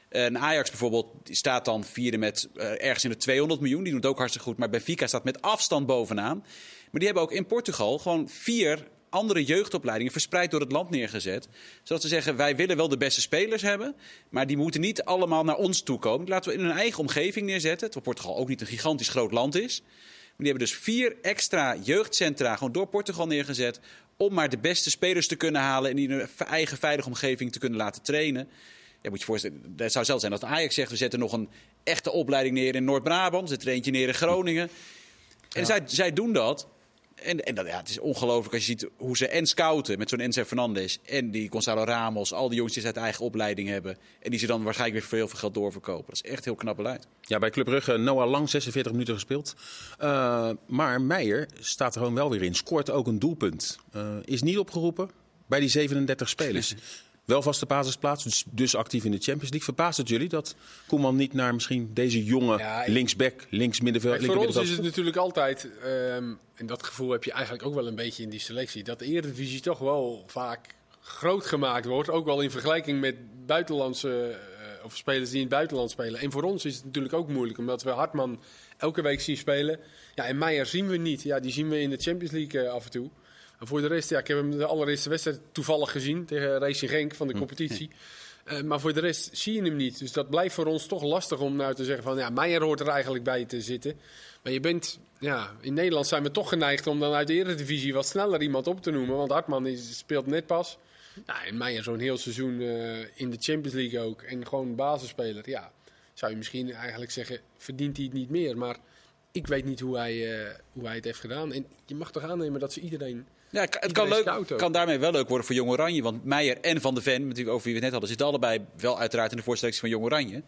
En Ajax bijvoorbeeld die staat dan vierde met eh, ergens in de 200 miljoen. Die doet ook hartstikke goed. Maar Benfica staat met afstand bovenaan. Maar die hebben ook in Portugal gewoon vier andere jeugdopleidingen verspreid door het land neergezet. Zodat ze zeggen, wij willen wel de beste spelers hebben. Maar die moeten niet allemaal naar ons toe komen. Laten we in hun eigen omgeving neerzetten. Terwijl Portugal ook niet een gigantisch groot land is. Maar die hebben dus vier extra jeugdcentra gewoon door Portugal neergezet. Om maar de beste spelers te kunnen halen. En die in hun eigen veilige omgeving te kunnen laten trainen. Ja, moet je voorstellen, het zou zelfs zijn dat Ajax zegt: we zetten nog een echte opleiding neer in Noord-Brabant. Zetten er eentje neer in Groningen. En zij, zij doen dat. En, en dat, ja, het is ongelooflijk als je ziet hoe ze en scouten met zo'n Enzo Fernandes. En die Gonzalo Ramos. Al die jongens die ze uit eigen opleiding hebben. En die ze dan waarschijnlijk weer voor heel veel geld doorverkopen. Dat is echt heel knap beleid. Ja, bij Club Brugge Noah Lang 46 minuten gespeeld. Eh, maar Meijer staat er gewoon wel weer in. Scoort ook een doelpunt. Eh, is niet opgeroepen bij die 37 spelers. wel vaste basisplaats, dus, dus actief in de Champions League. Verbaast het jullie dat Koeman niet naar misschien deze jonge Ja, linksback, links middenveld... Kijk, voor ons is het natuurlijk altijd, ehm, en dat gevoel heb je eigenlijk ook wel een beetje in die selectie, dat de Eredivisie toch wel vaak groot gemaakt wordt. Ook wel in vergelijking met buitenlandse, eh, of spelers die in het buitenland spelen. En voor ons is het natuurlijk ook moeilijk, omdat we Hartman elke week zien spelen. Ja, en Meijer zien we niet. Ja, die zien we in de Champions League eh, af en toe. En voor de rest, ja, ik heb hem de allereerste wedstrijd toevallig gezien tegen Racing Genk van de competitie. Eh, maar voor de rest zie je hem niet. Dus dat blijft voor ons toch lastig om nou te zeggen van ja, Meijer hoort er eigenlijk bij te zitten. Maar je bent, ja, in Nederland zijn we toch geneigd om dan uit de Eredivisie wat sneller iemand op te noemen. Want Hartman is, speelt net pas. Ja, en Meijer zo'n heel seizoen eh, in de Champions League ook. En gewoon basisspeler. Ja, zou je misschien eigenlijk zeggen, verdient hij het niet meer. Maar ik weet niet hoe hij, eh, hoe hij het heeft gedaan. En je mag toch aannemen dat ze iedereen... Ja, het kan, leuk, kan daarmee wel leuk worden voor Jong Oranje. Want Meijer en Van de Ven, wie- over wie we het net hadden, zitten allebei wel uiteraard in de voorselectie van Jong Oranje.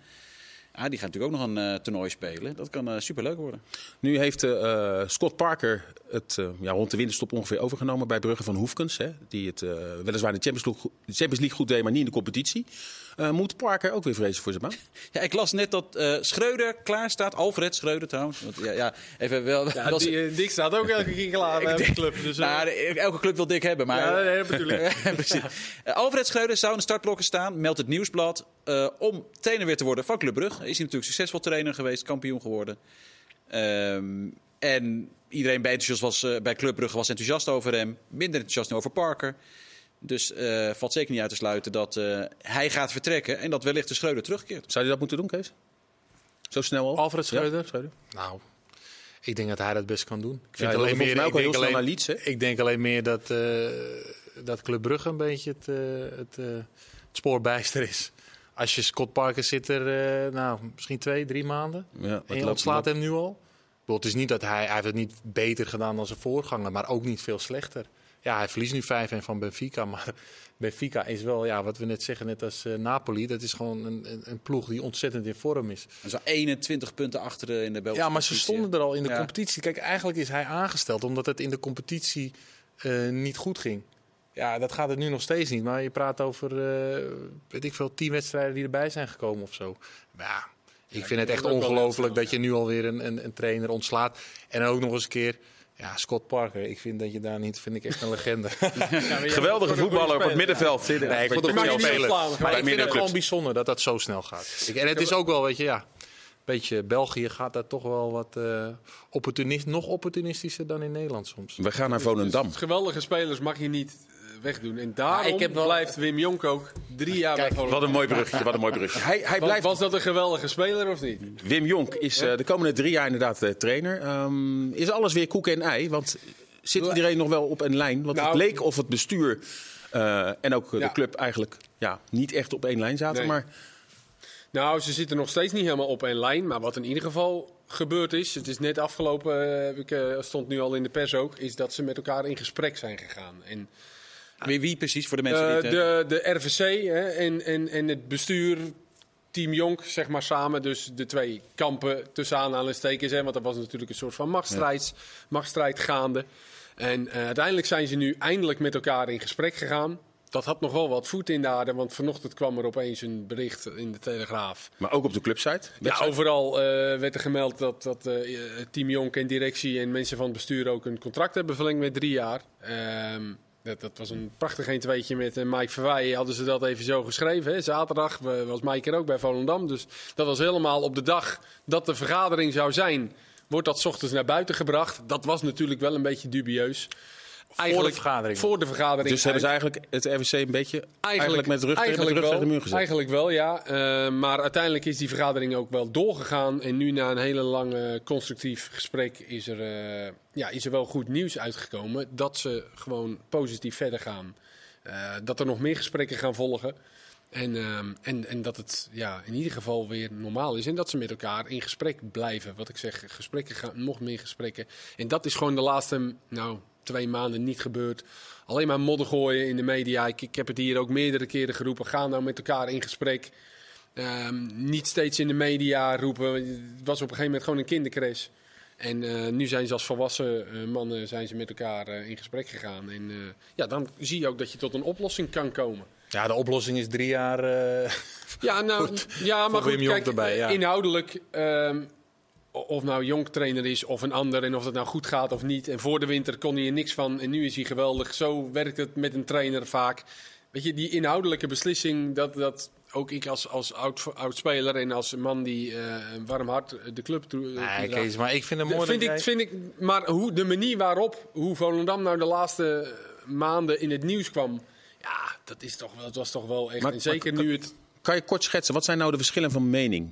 Ja, die gaan natuurlijk ook nog een eh, toernooi spelen. Dat kan eh, superleuk worden. Nu heeft eh, Scott Parker het ja, rond de winterstop ongeveer overgenomen bij Brugge van Hoefkens. Hè, die het weliswaar in de Champions League, de Champions League goed deed, maar niet in de competitie. Eh, moet Parker ook weer vrezen voor zijn baan? Ja, ik las net dat eh Schreuder klaar staat. Alfred Schreuder trouwens. Want, ja, ja, even wel, Ja, wel- die, eh, Dick staat ook elke keer klaar bij de club. Dus, eh, nou, elke club wil dik hebben, maar... ja, nee, dat bedoel ik. Precies. Alfred Schreuder zou in de startblokken staan, meldt het nieuwsblad, eh, om trainer weer te worden van Club Brugge. Is hij natuurlijk succesvol trainer geweest, kampioen geworden. Ehm, en iedereen bij, enthousiast was, eh, bij Club Brugge was enthousiast over hem, minder enthousiast nu over Parker. Dus eh valt zeker niet uit te sluiten dat eh, hij gaat vertrekken en dat wellicht de Schreuder terugkeert. Zou hij dat moeten doen, Kees? Zo snel al? Alfred Schreuder? Ja, Schreuder. Nou, ik denk dat hij dat best kan doen. Ik vind alleen meer, mij ik ook denk heel alleen, snel naar Leeds, hè? ik denk alleen meer dat, eh, dat Club Brugge een beetje het, het, eh, het spoorbijster is. Als je Scott Parker zit er, eh, nou, misschien twee, drie maanden. Ja, En je ontslaat hem nu al. Ik bedoel, Het is niet dat hij, hij heeft het niet beter gedaan dan zijn voorganger, maar ook niet veel slechter. Ja, hij verliest nu 5-1 van Benfica, maar Benfica is wel, ja, wat we net zeggen, net als eh, Napoli, dat is gewoon een, een, een ploeg die ontzettend in vorm is. En zo 21 punten achter de, in de Belgische Ja, maar ze stonden er al in de Ja. competitie. Kijk, eigenlijk is hij aangesteld omdat het in de competitie eh, niet goed ging. Ja, dat gaat het nu nog steeds niet. Maar je praat over, eh, weet ik veel, tien wedstrijden die erbij zijn gekomen of zo. Maar ja, ik vind het echt ongelooflijk dat je nu alweer een, een, een trainer ontslaat. En ook nog eens een keer, ja, Scott Parker. Ik vind dat je daar niet, vind ik echt een legende. Geweldige voetballer op het middenveld. Nee, ik vond niet ontslaan, Maar ik vind het gewoon bijzonder dat dat zo snel gaat. Ik, en het is ook wel, weet je, ja. Beetje België gaat daar toch wel wat eh opportunist, nog opportunistischer dan in Nederland soms. We gaan naar Volendam. Dus geweldige spelers mag je niet wegdoen. En daarom ik heb wel- blijft Wim Jonk ook drie jaar bij Volendam. Wat een mooi bruggetje, wat een mooi bruggetje. Hij, hij Was, blijft was dat een geweldige speler of niet? Wim Jonk is eh, de komende drie jaar inderdaad eh, trainer. Ehm, is alles weer koek en ei? Want zit iedereen nog wel op een lijn? Want het Nou- leek of het bestuur eh, en ook Ja. de club eigenlijk ja, niet echt op één lijn zaten. Nee. Maar Nou, ze zitten nog steeds niet helemaal op één lijn. Maar wat in ieder geval gebeurd is, het is net afgelopen, heb ik, eh, stond nu al in de pers ook, is dat ze met elkaar in gesprek zijn gegaan. En Wie, wie precies, voor de mensen die Eh, het... eh, de, de RVC hè, en, en, en het bestuur, Team Jonk, zeg maar samen. Dus de twee kampen tussen aanhalingstekens. Hè, want er was natuurlijk een soort van machtsstrijd, machtsstrijd gaande. En eh, uiteindelijk zijn ze nu eindelijk met elkaar in gesprek gegaan. Dat had nog wel wat voet in de aarde, want vanochtend kwam er opeens een bericht in de Telegraaf. Maar ook op de clubsite? Ja, overal werd er gemeld dat, dat Team Jonk en directie en mensen van het bestuur ook een contract hebben verlengd met drie jaar. Ehm, dat, dat was een prachtig 1 2 met eh, Mike Verweijen. Hadden ze dat even zo geschreven. Hè? Zaterdag eh, was Mike er ook bij Volendam. Dus dat was helemaal op de dag dat de vergadering zou zijn. Wordt dat ochtends naar buiten gebracht. Dat was natuurlijk wel een beetje dubieus. Voor de vergadering. Voor de vergadering. Dus hebben ze eigenlijk het RWC een beetje eigenlijk, met rug, eigenlijk met de rug wel, tegen de muur gezet? Eigenlijk wel, ja. Eh, maar uiteindelijk is die vergadering ook wel doorgegaan. En nu na een hele lange constructief gesprek is er, eh, ja, is er wel goed nieuws uitgekomen. Dat ze gewoon positief verder gaan. Eh, dat er nog meer gesprekken gaan volgen. En, ehm, en, en dat het ja, in ieder geval weer normaal is. En dat ze met elkaar in gesprek blijven. Wat ik zeg, gesprekken gaan, nog meer gesprekken. En dat is gewoon de laatste nou, twee maanden niet gebeurd. Alleen maar modder gooien in de media. Ik, ik heb het hier ook meerdere keren geroepen. Ga nou met elkaar in gesprek. Ehm, niet steeds in de media roepen. Het was op een gegeven moment gewoon een kindercrash. En eh, nu zijn ze als volwassen eh, mannen zijn ze met elkaar eh, in gesprek gegaan. En ja, dan zie je ook dat je tot een oplossing kan komen. Ja, de oplossing is drie jaar. Ja, nou, Goed. ja maar goed, kijk, erbij, ja. inhoudelijk, ehm, of nou Jonk trainer is of een ander en of dat nou goed gaat of niet. En voor de winter kon hij er niks van en nu is hij geweldig. Zo werkt het met een trainer vaak. Weet je, die inhoudelijke beslissing, dat, dat ook ik als, als oud, oud speler en als man die eh, een warm hart de club toe. nee. Kees, maar ik vind het De- mooi vind, ik, jij- vind ik, maar hoe, de manier waarop, hoe Volendam nou de laatste maanden in het nieuws kwam. Ja, dat, is toch, wel- dat was toch wel echt. Maar- en zeker maar- nu het Kan je kort schetsen, wat zijn nou de verschillen van mening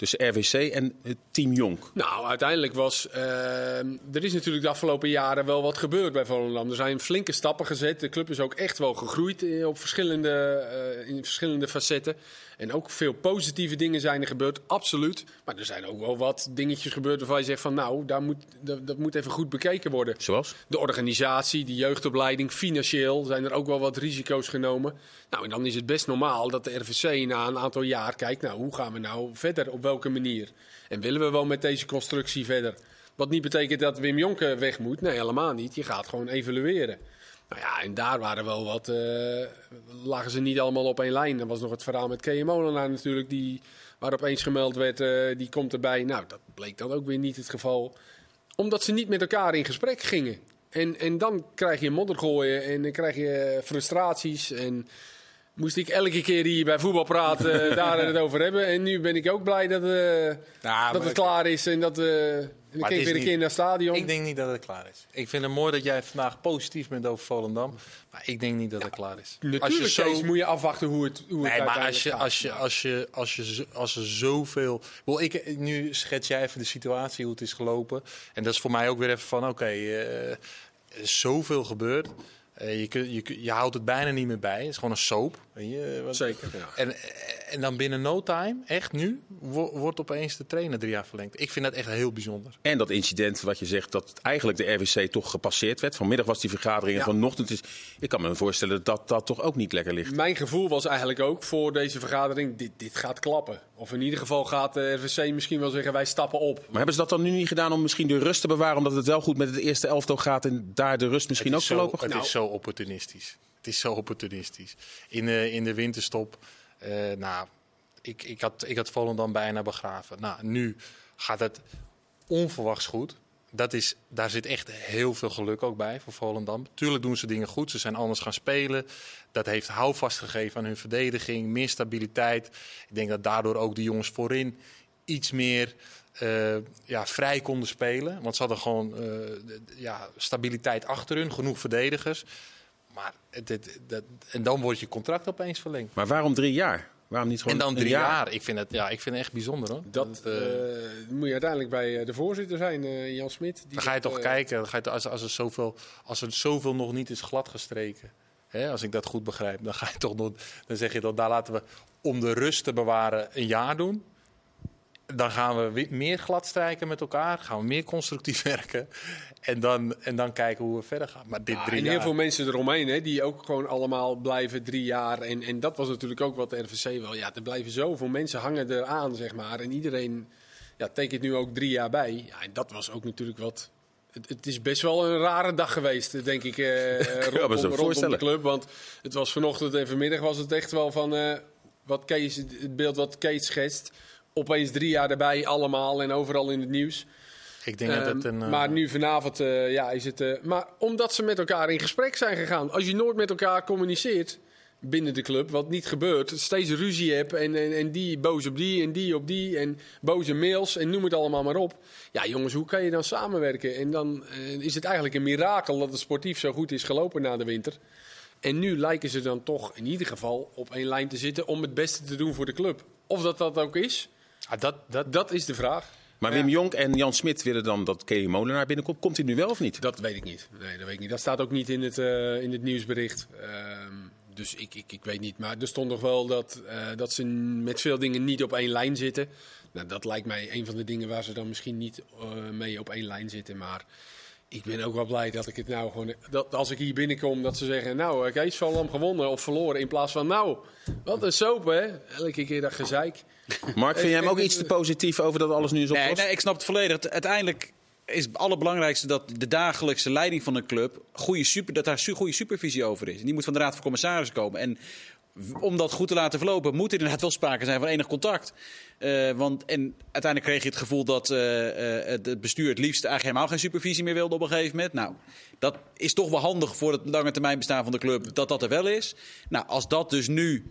tussen RWC en het team Jonk? Nou, uiteindelijk was. eh, er is natuurlijk de afgelopen jaren wel wat gebeurd bij Volendam. Er zijn flinke stappen gezet. De club is ook echt wel gegroeid eh, op verschillende, eh, in verschillende facetten. En ook veel positieve dingen zijn er gebeurd, absoluut. Maar er zijn ook wel wat dingetjes gebeurd waarvan je zegt van nou, daar moet, dat, dat moet even goed bekeken worden. Zoals? De organisatie, de jeugdopleiding, financieel zijn er ook wel wat risico's genomen. Nou, en dan is het best normaal dat de RVC na een aantal jaar kijkt, nou, hoe gaan we nou verder, op manier? En willen we wel met deze constructie verder? Wat niet betekent dat Wim Jonke weg moet, nee, helemaal niet. Je gaat gewoon evalueren. Nou ja, en daar waren wel wat, eh, lagen ze niet allemaal op één lijn. Er was nog het verhaal met K.M. Molenaar natuurlijk, die, waar opeens gemeld werd, eh, die komt erbij. Nou, dat bleek dan ook weer niet het geval omdat ze niet met elkaar in gesprek gingen. En, en dan krijg je modder gooien en dan krijg je frustraties. En moest ik elke keer hier bij voetbal praten daar het over hebben. En nu ben ik ook blij dat, eh, Ja, dat maar- het klaar is. En dat eh en Maar het is weer een keer naar het stadion. Ik denk niet dat het klaar is. Ik vind het mooi dat jij vandaag positief bent over Volendam. Maar ik denk niet dat het klaar is. Natuurlijk zo- Kees, moet je afwachten hoe het, hoe het Nee, maar uiteindelijk als, je, gaat. als, je, als, je, als, je, zo- als er zoveel. Wel, ik, nu schets jij even de situatie, hoe het is gelopen. En dat is voor mij ook weer even van: oké, eh, er is zoveel gebeurd. Eh, je, kun, je, je houdt het bijna niet meer bij. Het is gewoon een soap. Weet je, wat- Zeker, ja. En, en dan binnen no time, echt nu, wo- wordt opeens de trainer drie jaar verlengd. Ik vind dat echt heel bijzonder. En dat incident wat je zegt, dat eigenlijk de RWC toch gepasseerd werd. Vanmiddag was die vergadering en Ja. vanochtend is... Ik kan me voorstellen dat dat toch ook niet lekker ligt. Mijn gevoel was eigenlijk ook voor deze vergadering, dit, dit gaat klappen. Of in ieder geval gaat de RVC misschien wel zeggen, wij stappen op. Maar hebben ze dat dan nu niet gedaan om misschien de rust te bewaren... omdat het wel goed met het eerste elftal gaat en daar de rust misschien ook zo, voorlopig... Het Nou. is zo opportunistisch. Het is zo opportunistisch. In de, in de winterstop, eh, nou, ik, ik, had, ik had Volendam bijna begraven. Nou, nu gaat het onverwachts goed. Dat is, daar zit echt heel veel geluk ook bij voor Volendam. Tuurlijk doen ze dingen goed. Ze zijn anders gaan spelen. Dat heeft houvast gegeven aan hun verdediging. Meer stabiliteit. Ik denk dat daardoor ook de jongens voorin iets meer eh, ja, vrij konden spelen. Want ze hadden gewoon eh, ja, stabiliteit achter hun. Genoeg verdedigers. Maar het, het- dat, en dan wordt je contract opeens verlengd. Maar waarom drie jaar? Waarom niet gewoon En dan drie jaar. Ik, vind het, ja, ik vind het echt bijzonder hoor. Dat eh, moet je uiteindelijk bij de voorzitter zijn, Jan Smit. die Dan ga je dat, toch kijken, dan ga je, als, als, er zoveel, als er zoveel nog niet is gladgestreken, hè, als ik dat goed begrijp, dan ga je toch nog, dan zeg je dan daar laten we om de rust te bewaren een jaar doen. Dan gaan we weer meer gladstrijken met elkaar, gaan we meer constructief werken en dan, en dan kijken hoe we verder gaan. Maar dit Ja, drie en jaar, heel veel mensen eromheen, hè, die ook gewoon allemaal blijven drie jaar. En, en dat was natuurlijk ook wat de RVC wel. Ja, er blijven zoveel mensen hangen eraan, zeg maar. En iedereen ja, tekent nu ook drie jaar bij. Ja, en dat was ook natuurlijk wat... Het, het is best wel een rare dag geweest, denk ik, eh, rondom, rondom de club. Want het was vanochtend en vanmiddag was het echt wel van... eh, wat Kees, het beeld wat Kees schetst. Opeens drie jaar erbij, allemaal en overal in het nieuws. ik denk dat het Ehm, een... eh, maar nu vanavond eh, ja, is het. eh, maar omdat ze met elkaar in gesprek zijn gegaan. Als je nooit met elkaar communiceert binnen de club, wat niet gebeurt, steeds ruzie hebt en, en, en die boos op die en die op die en boze mails en noem het allemaal maar op. Ja, jongens, hoe kan je dan samenwerken? En dan is het eigenlijk een mirakel dat het sportief zo goed is gelopen na de winter. En nu lijken ze dan toch in ieder geval op één lijn te zitten om het beste te doen voor de club. Of dat dat ook is, ah, dat, dat, dat is de vraag. Maar Wim Jonk en Jan Smit willen dan dat Kelly Molenaar binnenkomt. Komt hij nu wel of niet? Dat weet ik niet. Nee, dat weet ik niet. Dat staat ook niet in het, eh, in het nieuwsbericht. Ehm, dus ik, ik, ik weet niet. Maar er stond nog wel dat, eh, dat ze met veel dingen niet op één lijn zitten. Nou, dat lijkt mij een van de dingen waar ze dan misschien niet eh, mee op één lijn zitten. Maar ik ben ook wel blij dat ik het nou gewoon. Dat als ik hier binnenkom, dat ze zeggen: Nou, eh, Kees Van Lam gewonnen of verloren. In plaats van: Nou, wat een soap, hè? Elke keer dat gezeik. Mark, vind jij hem ook iets te positief over dat alles nu is Nee, opgelost? nee, ik snap het volledig. Uiteindelijk is het allerbelangrijkste dat de dagelijkse leiding van een club goede super, dat daar goede supervisie over is. En die moet van de Raad van Commissarissen komen. En om dat goed te laten verlopen, moet er inderdaad wel sprake zijn van enig contact. Eh, want, en uiteindelijk kreeg je het gevoel dat eh, eh, het bestuur het liefst eigenlijk helemaal geen supervisie meer wilde op een gegeven moment. Nou, dat is toch wel handig voor het lange termijn bestaan van de club dat dat er wel is. Nou, als dat dus nu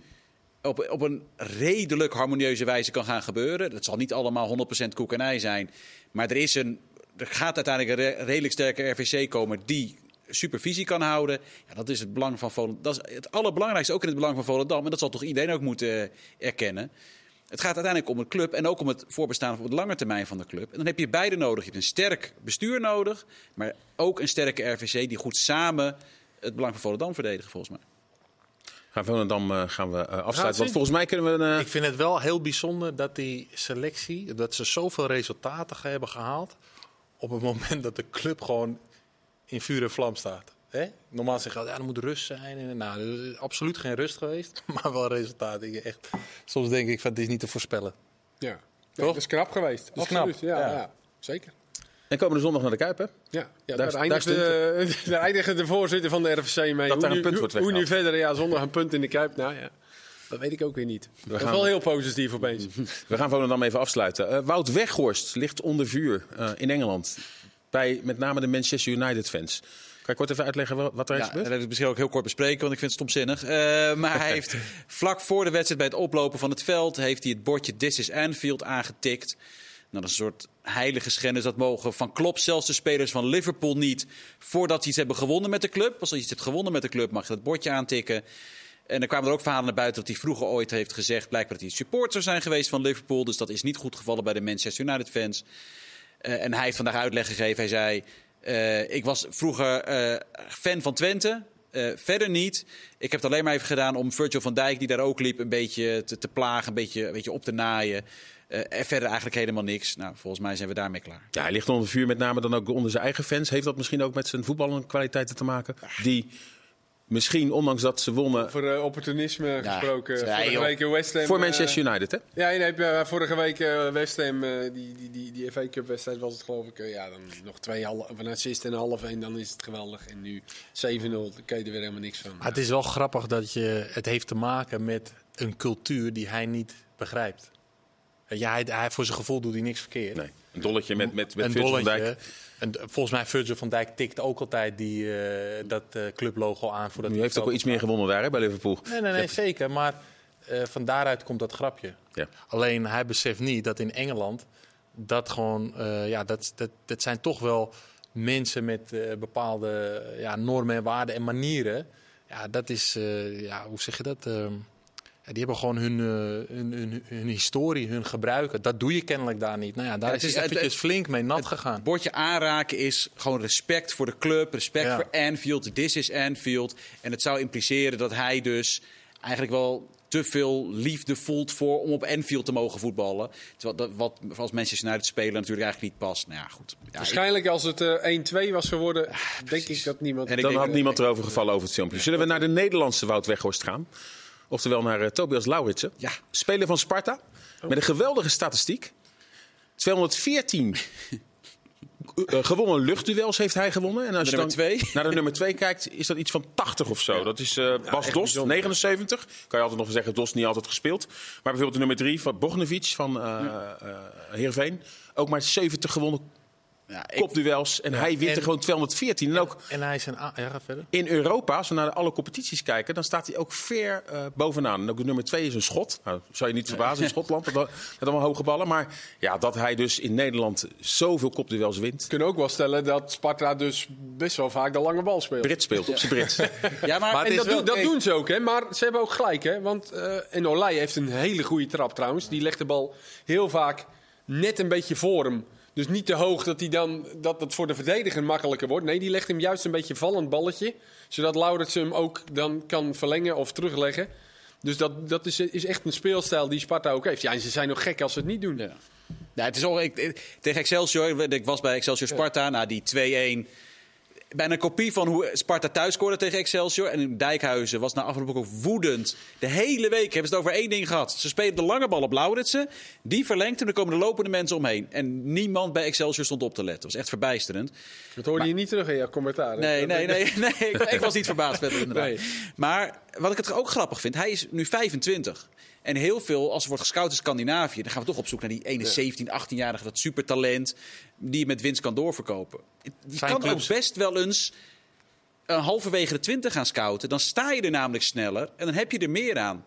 op, op een redelijk harmonieuze wijze kan gaan gebeuren. Dat zal niet allemaal 100% koek en ei zijn. Maar er, is een, er gaat uiteindelijk een re- redelijk sterke RVC komen die supervisie kan houden. Ja, dat is het belang van Volendam. Dat is het allerbelangrijkste ook in het belang van Volendam. En dat zal toch iedereen ook moeten eh, erkennen. Het gaat uiteindelijk om een club en ook om het voorbestaan op de lange termijn van de club. En dan heb je beide nodig. Je hebt een sterk bestuur nodig, maar ook een sterke RVC die goed samen het belang van Volendam verdedigen, volgens mij. Gaan Volendam eh, gaan we eh, afsluiten. Want volgens mij kunnen we... een, Ik vind het wel heel bijzonder dat die selectie, dat ze zoveel resultaten hebben gehaald. op het moment dat de club gewoon in vuur en vlam staat. Hè? Normaal zeggen ja, er moet rust zijn. En, nou, er is absoluut geen rust geweest, maar wel resultaten. Ik Echt, soms denk ik van het is niet te voorspellen. Ja, ja Toch? dat is knap geweest. is Absoluut. knap, Ja, ja. ja. zeker. En komende zondag naar de Kuip, hè? Ja, ja Daar- daar, eindigt de, daar eindigt de voorzitter van de RVC mee. Dat hoe daar een nu, punt wordt hoe, hoe nu verder? Ja, zondag een punt in de Kuip. Nou ja, dat weet ik ook weer niet. dat is gaan- wel heel positief opeens. We gaan Volendam even afsluiten. Eh, Wout Weghorst ligt onder vuur eh, in Engeland. Bij met name de Manchester United fans. Kan je kort even uitleggen wa- wat er is gebeurd? dat wil ik misschien ook heel kort bespreken, want ik vind het stomzinnig. Eh, maar hij heeft vlak voor de wedstrijd bij het oplopen van het veld... heeft hij het bordje This is Anfield aangetikt. Nou, dat is een soort heilige schennis. Dat mogen van Klopp zelfs de spelers van Liverpool niet... voordat ze iets hebben gewonnen met de club. Als je iets hebt gewonnen met de club mag je dat bordje aantikken. En er kwamen er ook verhalen naar buiten dat hij vroeger ooit heeft gezegd... blijkbaar dat hij supporter zou zijn geweest van Liverpool. Dus dat is niet goed gevallen bij de Manchester United Eh, en hij heeft vandaag uitleg gegeven. Hij zei: eh, Ik was vroeger eh, fan van Twente. Verder niet. Ik heb het alleen maar even gedaan om Virgil van Dijk, die daar ook liep, een beetje te, te plagen, een beetje, een beetje op te naaien. En verder eigenlijk helemaal niks. Nou, volgens mij zijn we daarmee klaar. Ja, hij ligt onder vuur, met name dan ook onder zijn eigen fans. Heeft dat misschien ook met zijn voetbalkwaliteiten te maken? Die misschien, ondanks dat ze wonnen Over eh, opportunisme gesproken. ja, vorige joh. week in West Ham. voor eh, Manchester United, hè? Ja, nee, ja, vorige week eh, West Ham, eh, die, die, die, die FA Cup wedstrijd was het geloof ik. eh, ja, dan nog twee een assist en een half en dan is het geweldig. En nu 7-0, dan kan je er weer helemaal niks van. Maar het is wel grappig dat je, het heeft te maken met een cultuur die hij niet begrijpt. Ja, hij, hij, voor zijn gevoel doet hij niks verkeerd. Nee, een dolletje met, met, met Virgil van. Dijk. En volgens mij Virgil van Dijk tikt ook altijd die, eh, dat eh, clublogo aan. Voordat Nu hij heeft ook wel iets meer gewonnen daar hè, bij Liverpool. Nee, nee, nee, zeker. Maar eh, van daaruit komt dat grapje. Ja. Alleen hij beseft niet dat in Engeland dat gewoon, ja, dat, dat, dat zijn toch wel mensen met bepaalde ja, normen en waarden en manieren. Ja, dat is, ja, hoe zeg je dat? Die hebben gewoon hun, eh, hun, hun, hun historie, hun gebruiken. Dat doe je kennelijk daar niet. Nou ja, daar Ja, is het eventjes het- flink mee nat gegaan. bordje aanraken is gewoon respect voor de club, respect Ja. voor Anfield. This is Anfield. En het zou impliceren dat hij dus eigenlijk wel te veel liefde voelt voor om op Anfield te mogen voetballen. Terwijl dat, wat als Manchester United spelen natuurlijk eigenlijk niet past. Nou ja, goed. Ja, ik- Waarschijnlijk als het eh, 1-2 was geworden, denk ik dat niemand... En Dan denk- had niemand erover gevallen over het filmpje. Zullen we naar de Nederlandse Wout Weghorst gaan? Oftewel naar eh, Tobias Lauritsen. Ja. Speler van Sparta. Met een geweldige statistiek. 214 eh, gewonnen luchtduels heeft hij gewonnen. En als De je dan twee? naar de nummer 2 kijkt, is dat iets van 80 of zo. Dat is eh, Bas Dos, bijzonder. 79. Kan je altijd nog zeggen, Dos niet altijd gespeeld. Maar bijvoorbeeld de nummer 3 van Bognovic van eh, Heerenveen. Ook maar 70 gewonnen ja, ik- kopduels. En hij wint er gewoon 214. En ook En hij is een... Ja, ga verder. in Europa, als we naar alle competities kijken, dan staat hij ook ver eh, bovenaan. En ook de nummer twee is een schot. Nou, zou je niet verbazen in Schotland, met, met allemaal hoge ballen. Maar ja, dat hij dus in Nederland zoveel kopduels wint. We kunnen ook wel stellen dat Sparta dus best wel vaak de lange bal speelt. Brit speelt op zijn Brits. ja, maar, En dat, wel- doen- dat hey. doen ze ook, hè? maar ze hebben ook gelijk. Hè? Want, eh, en Olij heeft een hele goede trap trouwens. Die legt de bal heel vaak net een beetje voor hem. Dus niet te hoog dat, hij dan, dat het voor de verdediger makkelijker wordt. Nee, die legt hem juist een beetje vallend balletje. Zodat Laurits hem ook dan kan verlengen of terugleggen. Dus dat, dat is, is echt een speelstijl die Sparta ook heeft. Ja, en ze zijn nog gek als ze het niet doen. Ja. Nou, het is al, ik, ik- tegen Excelsior, ik was bij Excelsior Sparta, na die 2-1. Bijna een kopie van hoe Sparta thuis scoorde tegen Excelsior. En Dijkhuizen was na afloop ook woedend. De hele week hebben ze het over één ding gehad. Ze spelen de lange bal op Lauritsen. Die verlengt en er komen de lopende mensen omheen. En niemand bij Excelsior stond op te letten. Dat was echt verbijsterend. Dat hoorde je niet terug in jouw commentaar. Nee, nee, nee, nee. Ik, ik was niet verbaasd inderdaad. Nee. Maar wat ik het ook grappig vind, hij is nu 25. En heel veel, als er wordt gescout in Scandinavië, dan gaan we toch op zoek naar die ene 17, 18-jarige, dat supertalent, die je met winst kan doorverkopen. Je Zijn kan clubs- ook best wel eens een halverwege de 20 gaan scouten. Dan sta je er namelijk sneller en dan heb je er meer aan.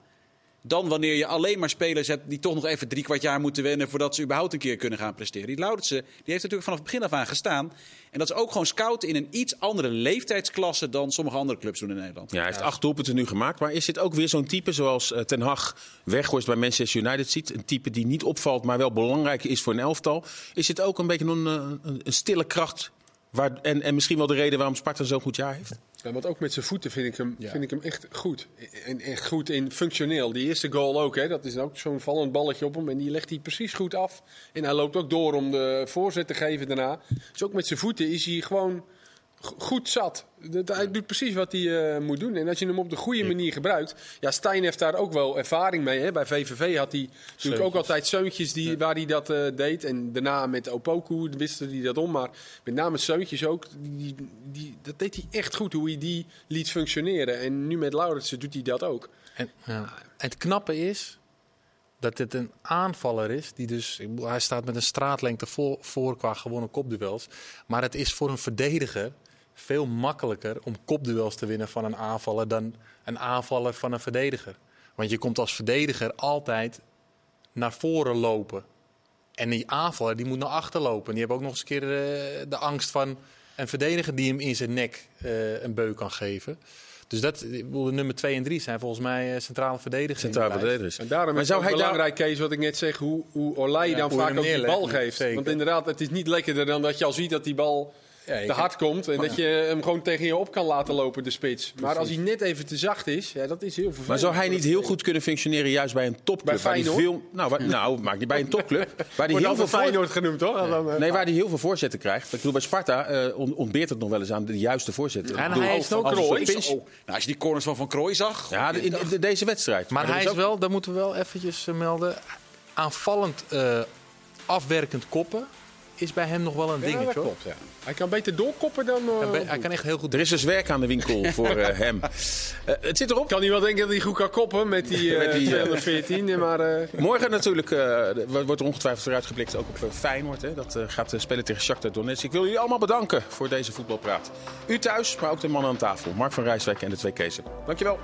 Dan wanneer je alleen maar spelers hebt die toch nog even drie kwart jaar moeten wennen voordat ze überhaupt een keer kunnen gaan presteren. Die Lauritsen die heeft natuurlijk vanaf het begin af aan gestaan. En dat is ook gewoon scouten in een iets andere leeftijdsklasse dan sommige andere clubs doen in Nederland. Ja, hij heeft acht doelpunten nu gemaakt. Maar is dit ook weer zo'n type zoals eh, Ten Hag Weghorst bij Manchester United ziet? Een type die niet opvalt, maar wel belangrijk is voor een elftal. Is dit ook een beetje een, eh, een, een stille kracht? Waar, en, en misschien wel de reden waarom Sparta zo'n goed jaar heeft? Ja, want ook met zijn voeten vind ik hem, vind ik hem echt goed. En echt goed in functioneel. Die eerste goal ook, hè, dat is ook zo'n vallend balletje op hem. En die legt hij precies goed af. En hij loopt ook door om de voorzet te geven daarna. Dus ook met zijn voeten is hij gewoon goed zat. Dat, hij doet precies wat hij eh, moet doen. En als je hem op de goede manier gebruikt. Ja, Stijn heeft daar ook wel ervaring mee. Hè. Bij VVV had hij natuurlijk ook altijd zeuntjes die, waar hij dat eh, deed. En daarna met Opoku wisten hij dat om. Maar met name zeuntjes ook. Die, die, dat deed hij echt goed, hoe hij die liet functioneren. En nu met Lauritsen doet hij dat ook. En, ja. Het knappe is dat het een aanvaller is. Die dus, hij staat met een straatlengte voor, voor qua gewone kopduels. Maar het is voor een verdediger veel makkelijker om kopduels te winnen van een aanvaller dan een aanvaller van een verdediger. Want je komt als verdediger altijd naar voren lopen. En die aanvaller die moet naar achter lopen. Die heeft ook nog eens een keer de, de angst van een verdediger die hem in zijn nek eh, een beuk kan geven. Dus dat, ik bedoel, de nummer 2 en 3 zijn volgens mij eh, centrale verdedigers. lijst. verdedigers. En daarom Maar is het zou ook hij daar- belangrijk, Kees, wat ik net zeg, hoe, hoe Olij dan hoe vaak ook die bal geeft. Zeker. Want inderdaad, het is niet lekkerder dan dat je al ziet dat die bal Ja, te hard komt. En dat je hem gewoon tegen je op kan laten lopen, de spits. Maar als hij net even te zacht is, ja, dat is heel vervelend. Maar zou hij niet heel goed kunnen functioneren juist bij een topclub? Bij waar veel, nou, waar- nou, maakt niet bij een topclub. Waar hij Wordt heel veel Feyenoord genoemd, toch? Dan, eh, nee, waar hij heel veel voorzetten krijgt. Ik bedoel, bij Sparta eh, on- ontbeert het nog wel eens aan de juiste voorzetten. En bedoel, hij als- is ook Krooi. Oh, nou, als je die corners van Van Krooi zag. Ja, in, in deze wedstrijd. Maar hij is ook- wel, dat moeten we wel eventjes eh, melden, aanvallend eh, afwerkend koppen is bij hem nog wel een ja, dingetje. dat hoor. klopt, ja. Hij kan beter doorkoppen dan... eh, Hij Hij kan echt heel goed Er is dus werk aan de winkel voor eh, hem. Eh, het zit erop. kan hij wel denken dat hij goed kan koppen met die, eh Met die, eh, 214. Maar eh, Morgen natuurlijk eh, wordt er ongetwijfeld vooruitgeblikt ook op eh, Feyenoord. Hè. Dat eh, gaat eh, spelen tegen Shakhtar Donetsk. Ik wil jullie allemaal bedanken voor deze voetbalpraat. U thuis, maar ook de mannen aan tafel. Mark van Rijswijk en de twee Kezen. Dankjewel.